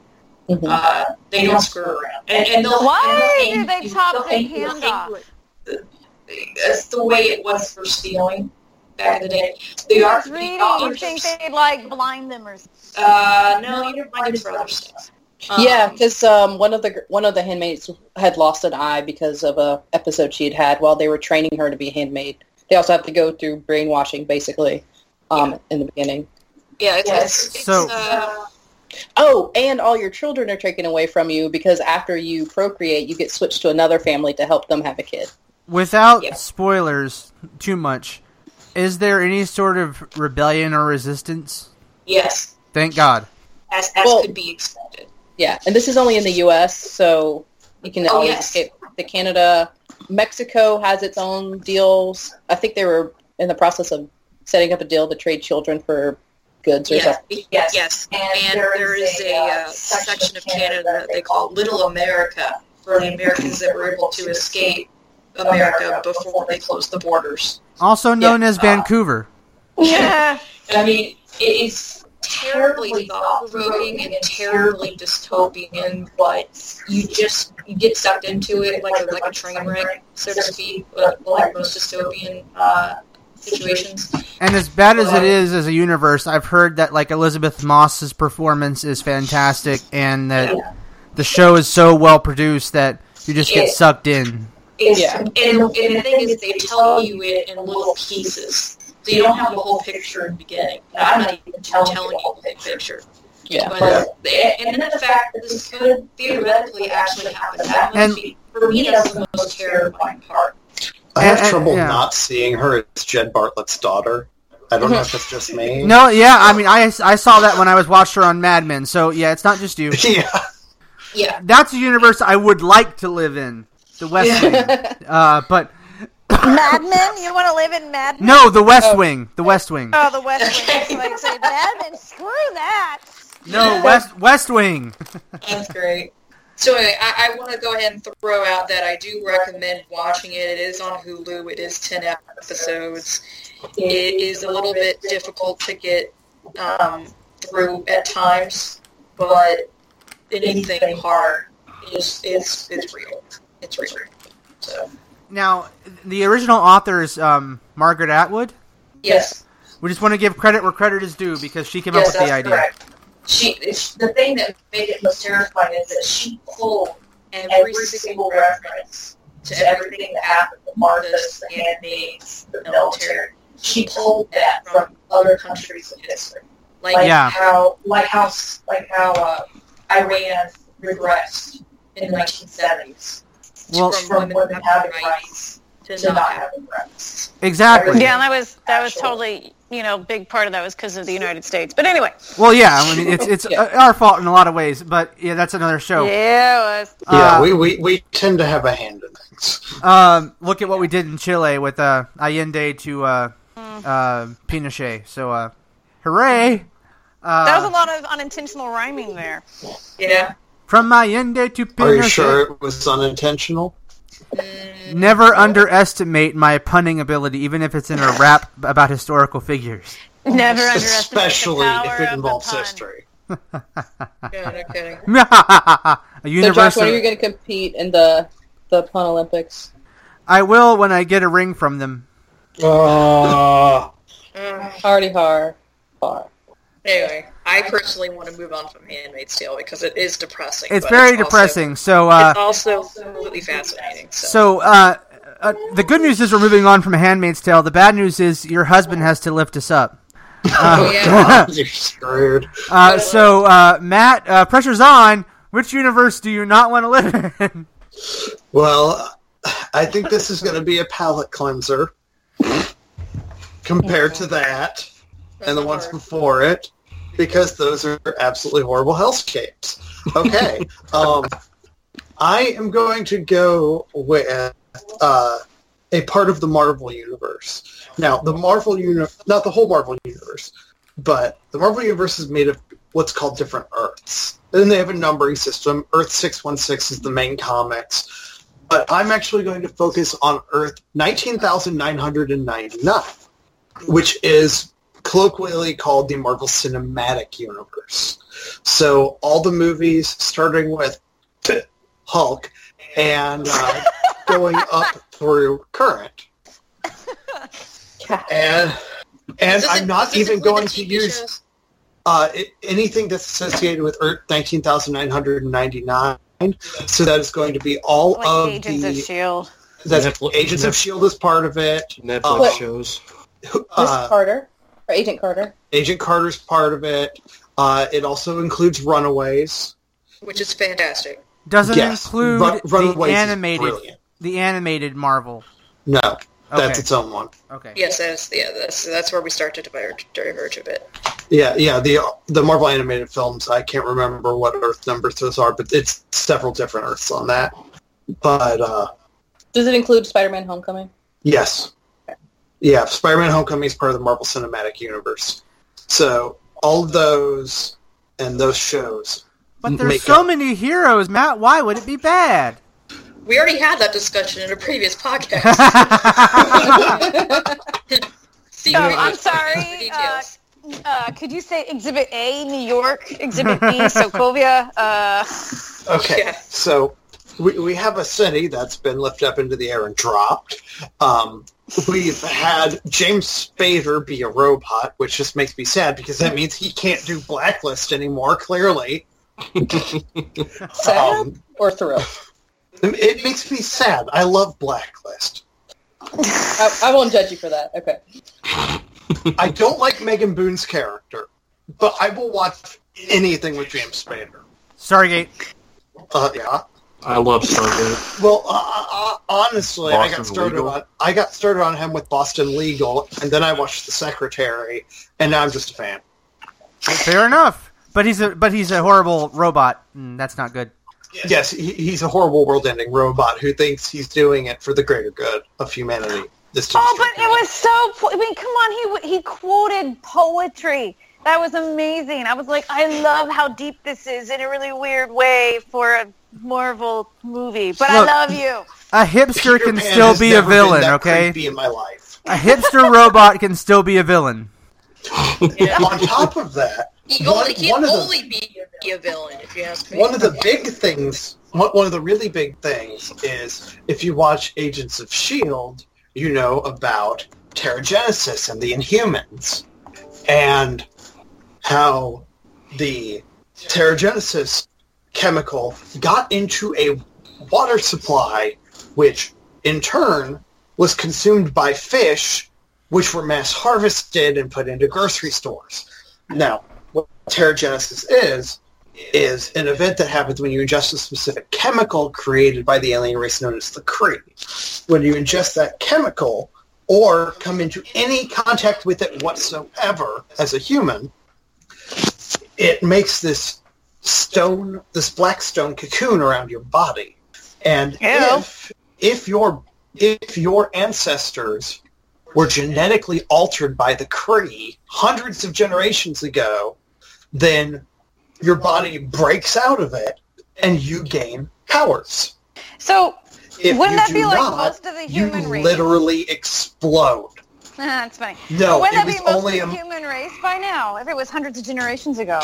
Mhm. Uh, they don't screw around. And, and they'll, Why and do they'll- they chop they'll the hang- hand off? That's the way it was for stealing back in the day. They are It's reading. the You think they'd like blind them or something? Uh, no, you don't mind it for other stuff. Um, Yeah, because um, one of the one of the handmaids had lost an eye because of a episode she had had while they were training her to be a handmaid. They also have to go through brainwashing, basically, um, in the beginning. yeah, it's, it's, it's So- uh, Oh, and all your children are taken away from you because after you procreate, you get switched to another family to help them have a kid. Without Yeah. spoilers too much, is there any sort of rebellion or resistance? yes, Thank God. as, as Well- could be expected. Yeah, and this is only in the U.S., so you can Oh, always yes. escape the Canada. Mexico has its own deals. I think they were in the process of setting up a deal to trade children for goods or Yes, something. yes, yes. And there is a uh, section of Canada that they call Little America for the Americans that were able to escape America before they closed the borders. Also known as Uh, Vancouver. Yeah. I mean, it is terribly thought-provoking and terribly dystopian, but you just you get sucked into it like a, like a train wreck, so to speak, like, like most dystopian uh, situations. And as bad as it is as a universe, I've heard that like Elisabeth Moss's performance is fantastic, and that the show is so well produced that you just get Yeah. sucked in. Yeah. and, and the thing is, they tell you it in little pieces, so you don't have the whole picture in the beginning. I'm not even telling you the whole picture. Yeah. But, and then the fact that this could theoretically actually happen, that must And- be, for me, that's the most terrifying part. I have And- and- trouble yeah. not seeing her as Jed Bartlet's daughter. I don't know if it's just me. No, yeah, I mean, I, I saw that when I was watched her on Mad Men, so yeah, it's not just you. yeah. Yeah. That's a universe I would like to live in, the West Wing. Uh, but Mad Men? You want to live in Mad Men? no, the West Oh. Wing, the West Wing. Oh, the West Wing. So I say Mad Men. Screw that. No, West West Wing. That's great. So anyway, I, I want to go ahead and throw out that I do recommend watching it. It is on Hulu. It is 10 episodes. It is a little bit difficult to get um, through at times, but anything hard is is is real. It's real. So Now, the original author is um, Margaret Atwood. yes, We just want to give credit where credit is due because she came yes, up with the idea. correct. She the thing that made it most terrifying is that she pulled every single reference to everything that happened with Martha's handmaids, the military. She pulled that from other countries in history, like Yeah. how, like how, like how uh, Iran regressed in the 1970s Well- from women having rights to not having rights. Exactly. Yeah, and that was that was totally you know big part of that was because of the United States. But anyway, Well, yeah. I mean, it's it's uh, our fault in a lot of ways, but yeah, that's another show. yeah, it was. Yeah, Uh, we, we, we tend to have a hand in things. Um, look at what we did in Chile with uh, Allende to uh, uh, Pinochet. So, uh, hooray! Uh, That was a lot of unintentional rhyming there. Yeah. From Allende to Pinochet. Are you sure it was unintentional? Never underestimate my punning ability, even if it's in a rap about historical figures. Never underestimate Especially the power if it involves the pun. history. Yeah, no kidding. a So. Josh, when are you going to compete in the the Pun Olympics? I will when I get a ring from them. Uh, Hardy har, har. Anyway, I personally want to move on from Handmaid's Tale because it is depressing. It's very also- depressing. So, uh, it's also completely fascinating. So, so uh, uh, the good news is we're moving on from A Handmaid's Tale. The bad news is your husband has to lift us up. oh, yeah. You're screwed. Uh, so, uh, Matt, uh, pressure's on. Which universe do you not want to live in? Well, I think this is going to be a palate cleanser compared to that and the ones before it because those are absolutely horrible hellscapes. Okay. um, I am going to go with uh, a part of the Marvel universe. Now, the Marvel universe, not the whole Marvel universe, but the Marvel universe is made of what's called different Earths. And they have a numbering system. Earth 616 is the main comics. But I'm actually going to focus on Earth 19,999, which is colloquially called the Marvel Cinematic Universe. So all the movies, starting with Hulk and uh, going up through current. And and it- I'm not even going to use uh, i- anything that's associated with Earth 19,999. So that is going to be all Like of Agents the of Shield. that's Netflix- Agents of Shield is part of it. Netflix But- shows. Miss Uh, Carter or Agent Carter. Agent Carter's part of it. Uh, it also includes Runaways. Which is fantastic. Doesn't Yes, include Run- the Runaways is animated the animated Marvel. No, that's Okay. its own one. Okay. Yes, that's yeah, that's that's where we start to diverge, diverge a bit. Yeah, yeah. The the Marvel animated films. I can't remember what Earth numbers those are, but it's several different Earths on that. But uh, Does it include Spider-Man: Homecoming? yes, yeah. Spider-Man: Homecoming is part of the Marvel Cinematic Universe. So all those and those shows. But there's make so up- many heroes, Matt. Why would it be bad? We already had that discussion in a previous podcast. See, Oh, I'm sorry. details. Uh, could you say Exhibit A, New York, Exhibit B, Sokovia? Uh, Okay, Yeah. so we, we have a city that's been lifted up into the air and dropped. Um, we've had James Spader be a robot, which just makes me sad because that means he can't do Blacklist anymore, clearly. Sad Um, or thrilled? it makes me sad. I love Blacklist. I, I won't judge you for that. Okay. I don't like Megan Boone's character, but I will watch anything with James Spader. Stargate. Uh, yeah. I love Stargate. Well, uh, uh, honestly, I got started Legal? on I got started on him with Boston Legal, and then I watched The Secretary, and now I'm just a fan. Fair enough. But he's a but he's a horrible robot. Mm, that's not good. Yes, he, he's a horrible world-ending robot who thinks he's doing it for the greater good of humanity. This dude's oh, but it was so. I mean, come on. He he quoted poetry. That was amazing. I was like, I love how deep this is in a really weird way for a Marvel movie. But Look, I love you. A hipster Peter can Pan still has be a never been villain, that okay? creepy in my life. A hipster robot can still be a villain. on top of that, He one, only, he one can of the only be, be a villain, if you ask me. One of the big things, one one of the really big things is if you watch Agents of S.H.I.E.L.D., you know about Terrigenesis and the Inhumans and how the Terrigenesis chemical got into a water supply, which in turn was consumed by fish, which were mass harvested and put into grocery stores. Now, what Terrigenesis is, is an event that happens when you ingest a specific chemical created by the alien race known as the Kree. When you ingest that chemical or come into any contact with it whatsoever as a human, it makes this stone, this black stone cocoon around your body. And if if your if your ancestors were genetically altered by the Kree hundreds of generations ago, then your body breaks out of it and you gain powers. So If Wouldn't you that be like most of the you human race? literally explode. That's funny. No, Wouldn't it that be was only a, human race by now? If it was hundreds of generations ago.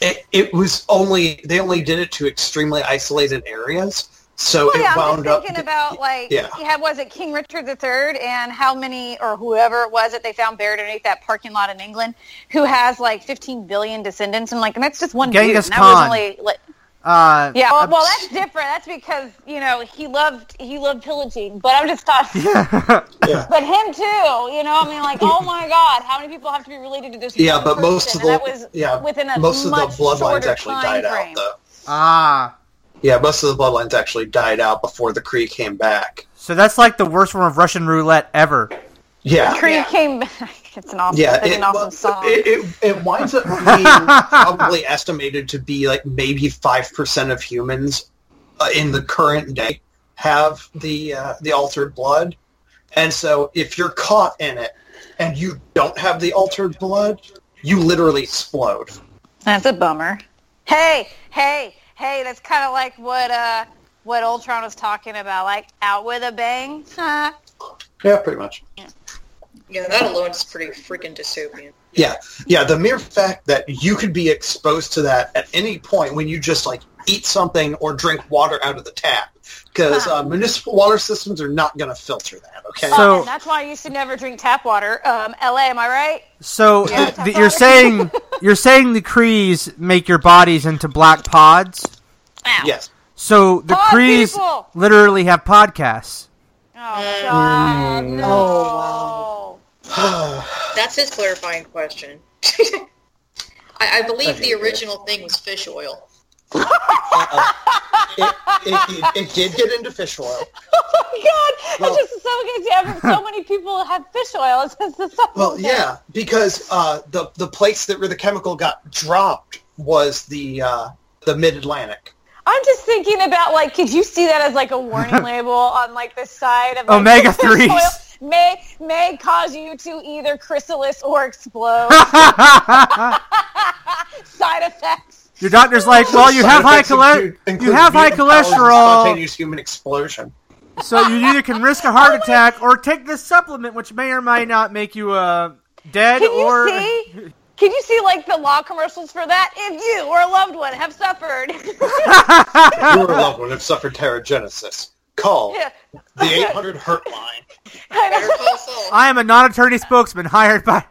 it, it was only they only did it to extremely isolated areas, so Well, it yeah, I'm wound just up. thinking about like, Yeah. yeah. was it King Richard III and how many or whoever it was that they found buried underneath that parking lot in England, who has like 15 billion descendants, and like, and that's just one Genghis dude. And that was Khan. only, like, Uh, yeah, well, well, that's different. That's because you know he loved he loved pillaging. But I'm just talking. Yeah. But him too. You know, I mean, like, oh my God, how many people have to be related to this? Yeah, one but most of person? And the that was yeah within a most of the much bloodlines shorter actually died frame. out though. ah. Yeah, most of the bloodlines actually died out before the Kree came back. So that's like the worst form of Russian roulette ever. Yeah, Creed came back. It's an awesome, yeah. It, an awesome well, song. it, it, it winds up being probably estimated to be like maybe five percent of humans uh, in the current day have the uh, the altered blood, and so if you're caught in it and you don't have the altered blood, you literally explode. That's a bummer. Hey, hey, hey! That's kind of like what uh what Ultron was talking about, like out with a bang. Huh? Yeah, pretty much. Yeah, that alone is pretty freaking dystopian. Yeah, yeah. The mere fact that you could be exposed to that at any point when you just like eat something or drink water out of the tap, because uh, municipal water systems are not going to filter that. Okay. So- Oh, and that's why I used to never drink tap water. Um, L.A. Am I right? So Yeah. th- you're saying you're saying the Krees make your bodies into black pods. Ow. yes. So the Pod Krees people! literally have podcasts. Oh God! No. Oh, That's his clarifying question. I, I believe the original thing was fish oil. It, it, it, it did get into fish oil. Oh my God! Well- it's just so good. Yeah, so many people have fish oil. It's just the stuff. Well, yeah, because uh, the the place that where the chemical got dropped was the uh, the Mid Atlantic. I'm just thinking about like, could you see that as like a warning label on like the side of like, Omega fish threes. oil May may cause you to either chrysalis or explode. Side effects. Your doctor's like, well, you have high cholesterol. you have high cholesterol, Spontaneous human explosion. so you either can risk a heart attack or take this supplement, which may or may not make you uh, dead Can you or. see? Can you see like the law commercials for that? If you or a loved one have suffered, Your loved one have suffered Terrigenesis. Call Yeah. the 800 Hurt line. I Better know. call Saul. I am a non-attorney spokesman hired by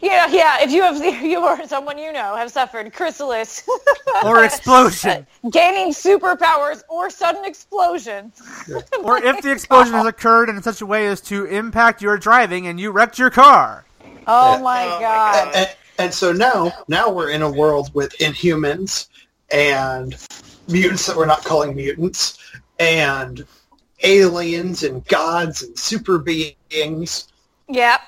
yeah, yeah. If you have, you or someone you know have suffered chrysalis or explosion, gaining superpowers or sudden explosions. or if the explosion has occurred in such a way as to impact your driving and you wrecked your car. Oh Yeah. my Oh my god. And, and so now, now we're in a world with inhumans and mutants that we're not calling mutants, and aliens and gods and super beings, Yep.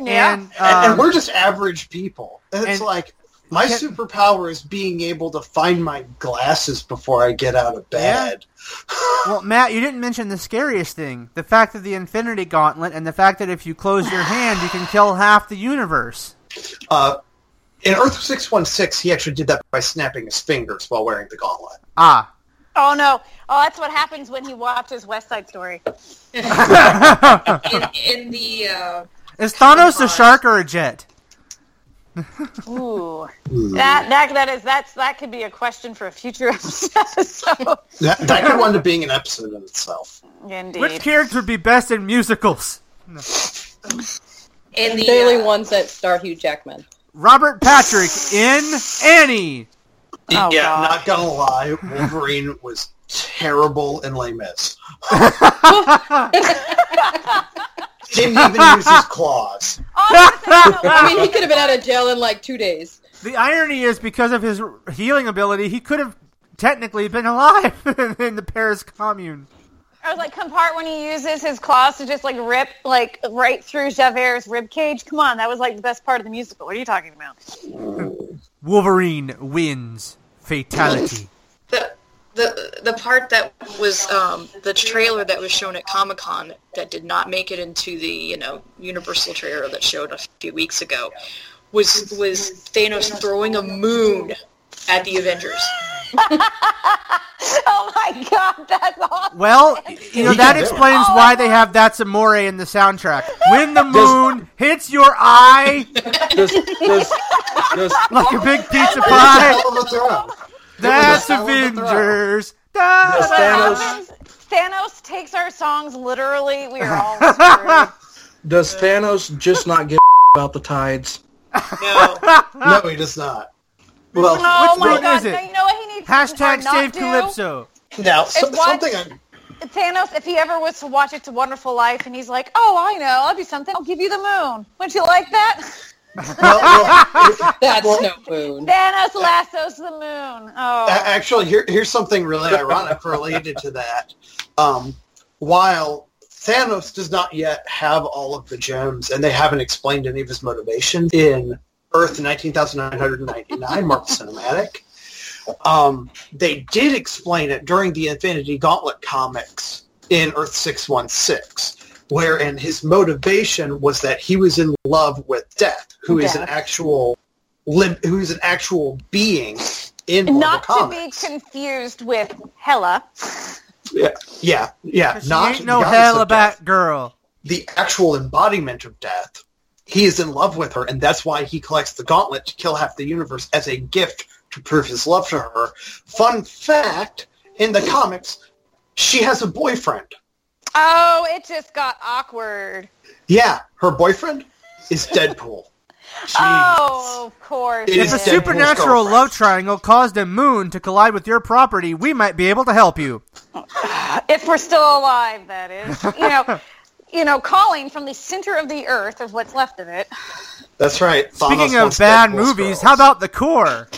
Yeah. And, and, and um, we're just average people. It's and- like my Can- superpower is being able to find my glasses before I get out of bed. Well, Matt, you didn't mention the scariest thing: the fact of the Infinity Gauntlet, and the fact that if you close your hand, you can kill half the universe. Uh, in Earth six one six, he actually did that by snapping his fingers while wearing the gauntlet. Ah, oh no. Oh, that's what happens when he watches West Side Story. In, in the uh, is Thanos a shark or a jet? Ooh. That that that is that's that could be a question for a future episode. That, that could wind up being an episode in itself. Indeed. Which character would be best in musicals? in the the only uh, ones that star Hugh Jackman. Robert Patrick in Annie. Oh, yeah, God. not gonna lie, Wolverine was terrible in Les Mis. Didn't even use his claws. Oh, I was gonna say, no, I mean, he could have been out of jail in like two days. The irony is because of his healing ability, he could have technically been alive in the Paris Commune. I was like, compart when he uses his claws to just like rip like right through Javert's rib cage. Come on, that was like the best part of the musical. What are you talking about? Wolverine wins. Fatality. the the the part that was um, the trailer that was shown at Comic Con that did not make it into the you know Universal trailer that showed a few weeks ago was was Thanos throwing a moon at the Avengers. oh my god, that's awesome. Well, you know He that can do it. explains oh. why they have "That's Amore" in the soundtrack. When the moon hits your eye Does, does, does, like a big pizza pie, hell of a throw. that's hell of a throw. Avengers. Does Thanos- Thanos takes our songs literally. We are all screwed. does Thanos just not give about the tides? No, No, he does not. Well, oh which my one god! is it? No, you know what he needs Hashtag to not save do? Calypso. now so, It's what- something I, Thanos, if he ever was to watch It's a Wonderful Life, and he's like, "Oh, I know, I'll do something. I'll give you the moon." Would you like that? well, well, That's Well- no moon. Thanos lassos the moon. Oh, Actually, here, here's something really ironic related to that. Um, while Thanos does not yet have all of the gems, and they haven't explained any of his motivation in Earth 19,999, Marvel Cinematic, Um, they did explain it during the Infinity Gauntlet comics in Earth 616, wherein his motivation was that he was in love with Death, who is an actual lib- who's an actual being in Marvel Not to be confused with Hela. yeah, yeah, yeah. 'Cause she Not ain't no goddess hell of death. about girl. the actual embodiment of death. He is in love with her, and that's why he collects the gauntlet to kill half the universe as a gift to prove his love to her. Fun fact, in the comics, she has a boyfriend. Oh, it just got awkward. Yeah, her boyfriend is Deadpool. Jeez. Oh, of course. It If a supernatural love triangle caused a moon to collide with your property, we might be able to help you. if we're still alive, that is. You know, you know, calling from the center of the earth of what's left of it. That's right. Speaking Thanos of bad movies, girls. how about the core?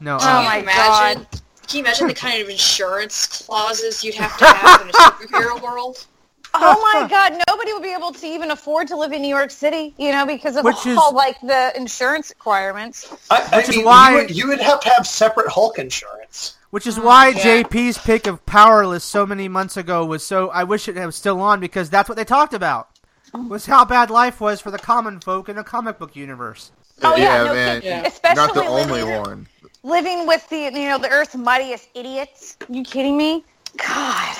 No, Oh uh, my imagine, God. Can you imagine the kind of insurance clauses you'd have to have in a superhero world? Oh my God! Nobody would be able to even afford to live in New York City, you know, because of Which is- all like the insurance requirements. I, I Which is mean, why- you would, you would have to have separate Hulk insurance. which is why yeah. JP's pick of Powerless so many months ago was so. I wish it was still on because that's what they talked about. Was how bad life was for the common folk in a comic book universe. Oh yeah, yeah, no man. kidding. Yeah. Especially Not the only living, one. living with the you know the Earth's mightiest idiots. you kidding me? God.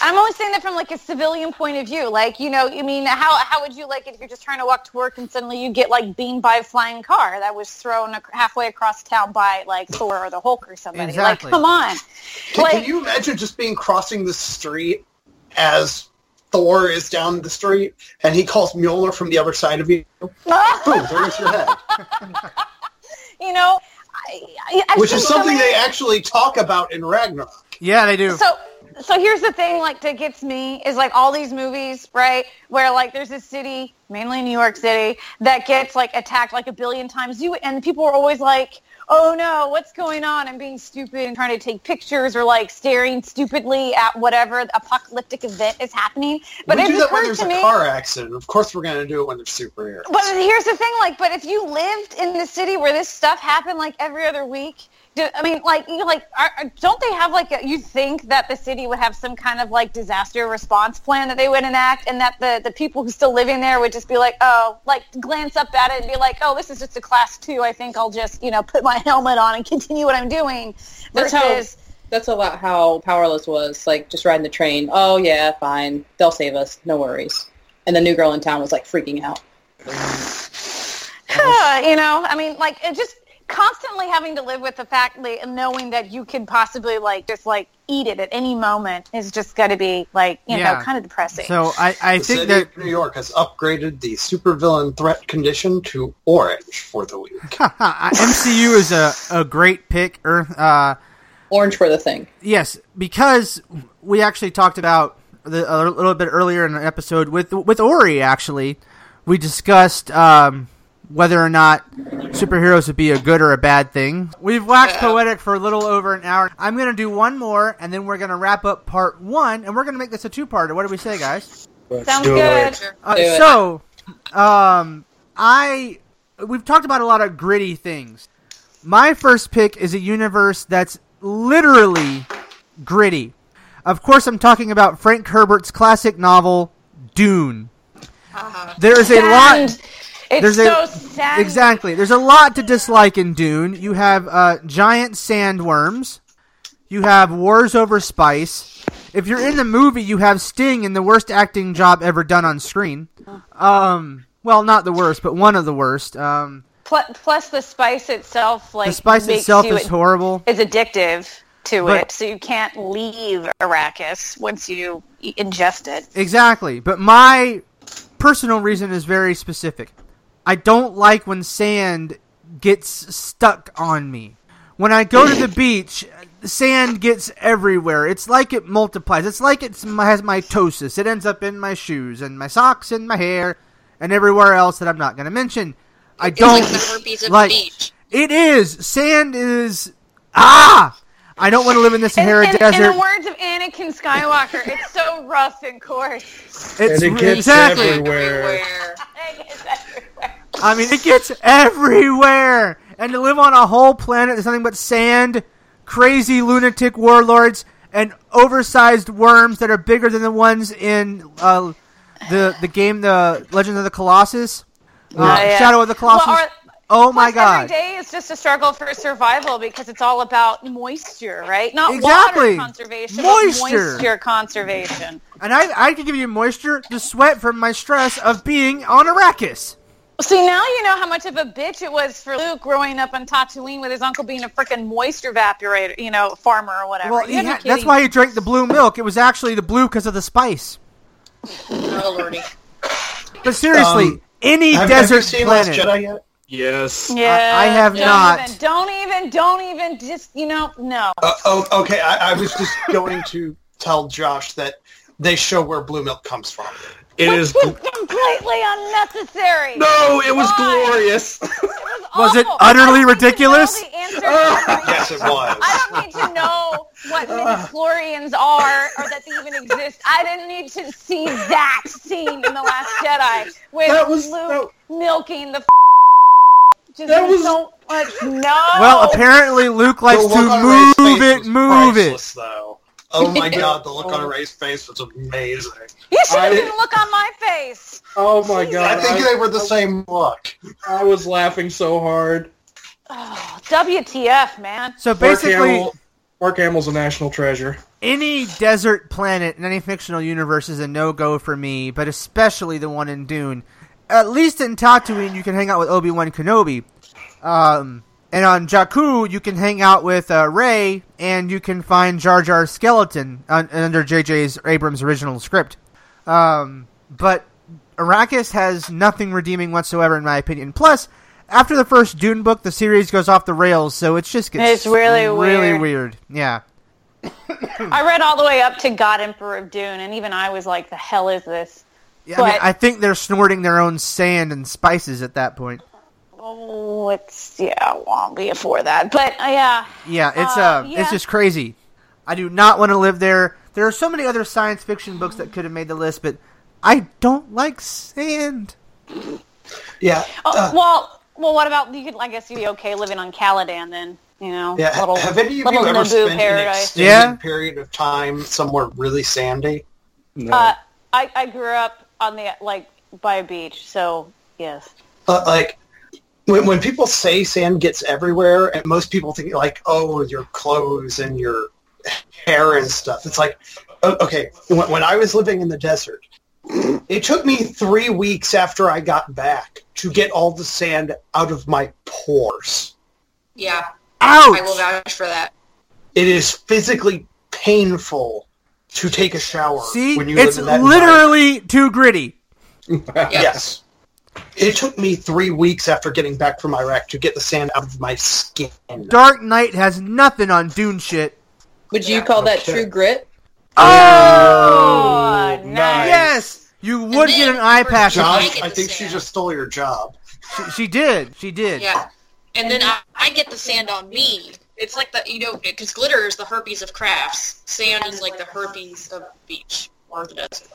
I'm always saying that from like a civilian point of view. Like, you know, I mean, how how would you like it if you're just trying to walk to work and suddenly you get like beamed by a flying car that was thrown ac- halfway across town by like Thor or the Hulk or somebody? Exactly. Like, come on. Can, Like- can you imagine just being crossing the street as Thor is down the street and he calls Mjolnir from the other side of you? Boom, there's your head. you know, I, I, I've Which is something they actually talk about in Ragnarok. Yeah, they do. So, so here's the thing, like that gets me is like all these movies, right? Where like there's a city, mainly New York City, that gets like attacked like a billion times. You and people are always like, "Oh no, what's going on?" I'm being stupid and trying to take pictures or like staring stupidly at whatever apocalyptic event is happening. But we do that when there's to a me. car accident. Of course we're going to do it when there's superheroes. But here's the thing, like, but if you lived in the city where this stuff happened like every other week, I mean, like, you like, are, don't they have like, a, you think that the city would have some kind of like disaster response plan that they would enact, and that the the people who still living there would just be like, oh, like glance up at it and be like, oh, this is just a class two. I think I'll just, you know, put my helmet on and continue what I'm doing. That's Versus, how that's a lot how powerless was. Like just riding the train. Oh yeah, fine. They'll save us. No worries. And the new girl in town was like freaking out. you know, I mean, like, it just constantly having to live with the fact that knowing that you could possibly like just like eat it at any moment is just got to be like you Yeah. know kind of depressing. So I, I The think city that of New York has upgraded the supervillain threat condition to orange for the week. MCU is a, a great pick. Earth, uh, Orange for the thing. yes, because we actually talked about the, a little bit earlier in the episode with with Ori. Actually, we discussed um, whether or not superheroes would be a good or a bad thing. We've waxed poetic for a little over an hour. I'm going to do one more, and then we're going to wrap up part one, and we're going to make this a two-parter. What do we say, guys? Sounds do good. Uh, so, um, I we've talked about a lot of gritty things. My first pick is a universe that's literally gritty. Of course, I'm talking about Frank Herbert's classic novel Dune. There is a lot. It's There's so a sad. exactly. There's a lot to dislike in Dune. You have uh, giant sandworms. You have wars over spice. If you're in the movie, you have Sting in the worst acting job ever done on screen. Um, well, not the worst, but one of the worst. Um, plus the spice itself, like the spice itself is horrible. It's addictive to But- it, so you can't leave Arrakis once you ingest it. Exactly. But my personal reason is very specific. I don't like when sand gets stuck on me. When I go to the beach, sand gets everywhere. It's like it multiplies. It's like it has mitosis. It ends up in my shoes and my socks and my hair and everywhere else that I'm not going to mention. I It's don't like the herpes of like- the beach. It is sand is ah. I don't want to live in the Sahara in, in Desert. the words of Anakin Skywalker, it's so rough and coarse. it's And it gets exactly. everywhere. It's everywhere. I mean, it gets everywhere. And to live on a whole planet that's nothing but sand, crazy lunatic warlords and oversized worms that are bigger than the ones in uh, the the game, the Legend of the Colossus, uh, yeah. Shadow of the Colossus. Well, or- oh my Plus, god! Every day is just a struggle for survival because it's all about moisture, right? Not Exactly. water conservation, Moisture. but moisture conservation. And I I could give you moisture, the sweat from my stress of being on Arrakis. See, now you know how much of a bitch it was for Luke growing up on Tatooine with his uncle being a freaking moisture evaporator, you know, farmer or whatever. Well, You he gotta be ha- that's kidding why he drank the blue milk. It was actually the blue because of the spice. Oh, lordy. But seriously, Um, any Have, have desert you seen planet. Jedi yet? Yes. Yeah, I- I have don't not. Even, don't even, don't even, just you know, no. Uh, oh, okay. I, I was just going to tell Josh that they show where blue milk comes from. It is. Which is. Was completely unnecessary. No, it was Why? glorious. It was, Was it utterly I don't need to know ridiculous? the answer to every- Yes, it was. I don't need to know what midichlorians are or that they even exist. I didn't need to see that scene in The Last Jedi with That was- Luke milking the f- just That was- so much no. Well, apparently Luke likes to look on Rey's move it, move it. Though. Oh my god, the look on Rey's face was amazing. you should have I- seen the look on my face. Oh my god! I think they were the same look. I was laughing so hard. Oh, WTF, man. So Mark basically, Hamill, Mark Hamill's a national treasure. any desert planet in any fictional universe is a no-go for me, but especially the one in Dune. At least in Tatooine, you can hang out with Obi-Wan Kenobi. Um, and on Jakku, you can hang out with uh, Rey, and you can find Jar Jar's skeleton un- under J.J.'s Abrams' original script. Um, but Arrakis has nothing redeeming whatsoever, in my opinion. Plus, after the first Dune book, the series goes off the rails, so it just gets It's really really weird. weird. Yeah. I read all the way up to God Emperor of Dune, and even I was like, the hell is this? Yeah, I, mean, I think they're snorting their own sand and spices at that point. Oh, it's, yeah, won't be for that. But, uh, yeah. Yeah, it's Uh, uh, yeah. it's just crazy. I do not want to live there. There are so many other science fiction books that could have made the list, but I don't like sand. Yeah. Oh, uh, well, well, what about you? Could, I guess you'd be okay living on Caladan then. You know, yeah. little, have any of you ever Naboo spent an extended Yeah. period of time somewhere really sandy? No. Uh, I, I grew up on the like by a beach, so yes. Uh, like when when people say sand gets everywhere, and most people think like, oh, your clothes and your hair and stuff. It's like, okay, when, when I was living in the desert, it took me three weeks after I got back to get all the sand out of my pores. Yeah, I will vouch for that. It is physically painful to take a shower See, when you it's live in that environment. literally too gritty. Yes. It took me three weeks after getting back from Iraq to get the sand out of my skin. Dark Knight has nothing on Dune shit. Would you call that okay. true grit? Oh, nice. Yes, you would get an eye patch. if John- you- Josh, get I the think she just stole your job. She, she did. She did. Yeah, and then I, I get the sand on me. It's like the you know because glitter is the herpes of crafts. Sand is like the herpes of beach or the desert.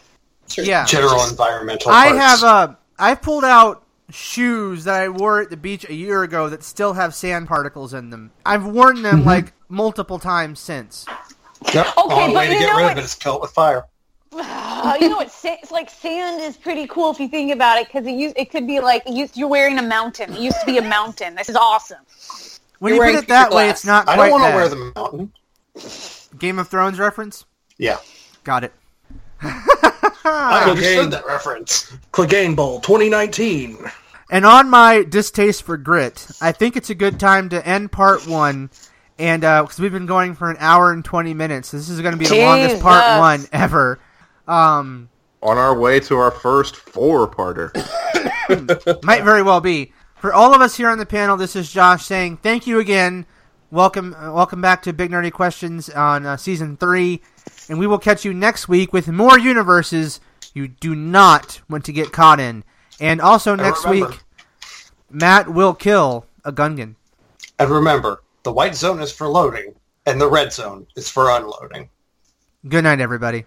Yeah. General environmental I parts. have uh, I pulled out shoes that I wore at the beach a year ago that still have sand particles in them. I've worn them Mm-hmm. like multiple times since. Yep. Okay, Only but way to you get know rid what- of it is kill it with fire. Uh, you know what? It's like sand is pretty cool if you think about it, because it used, it could be like used, you're wearing a mountain. It used to be a mountain. This is awesome. When You're you put it that future way, glass. it's not I quite don't want to wear the mountain. Game of Thrones reference. Yeah. Got it. I Okay. understood that reference. Clegane Bowl 2019. And on my distaste for grit, I think it's a good time to end part one. And because we've been going for an hour and twenty minutes, this is going to be the longest part one ever. Um, On our way to our first four-parter. might very well be. For all of us here on the panel, this is Josh saying thank you again. Welcome, uh, welcome back to Big Nerdy Questions on uh, season three, and we will catch you next week with more universes you do not want to get caught in. And also next week, Matt will kill a Gungan. And remember, the white zone is for loading, and the red zone is for unloading. Good night, everybody.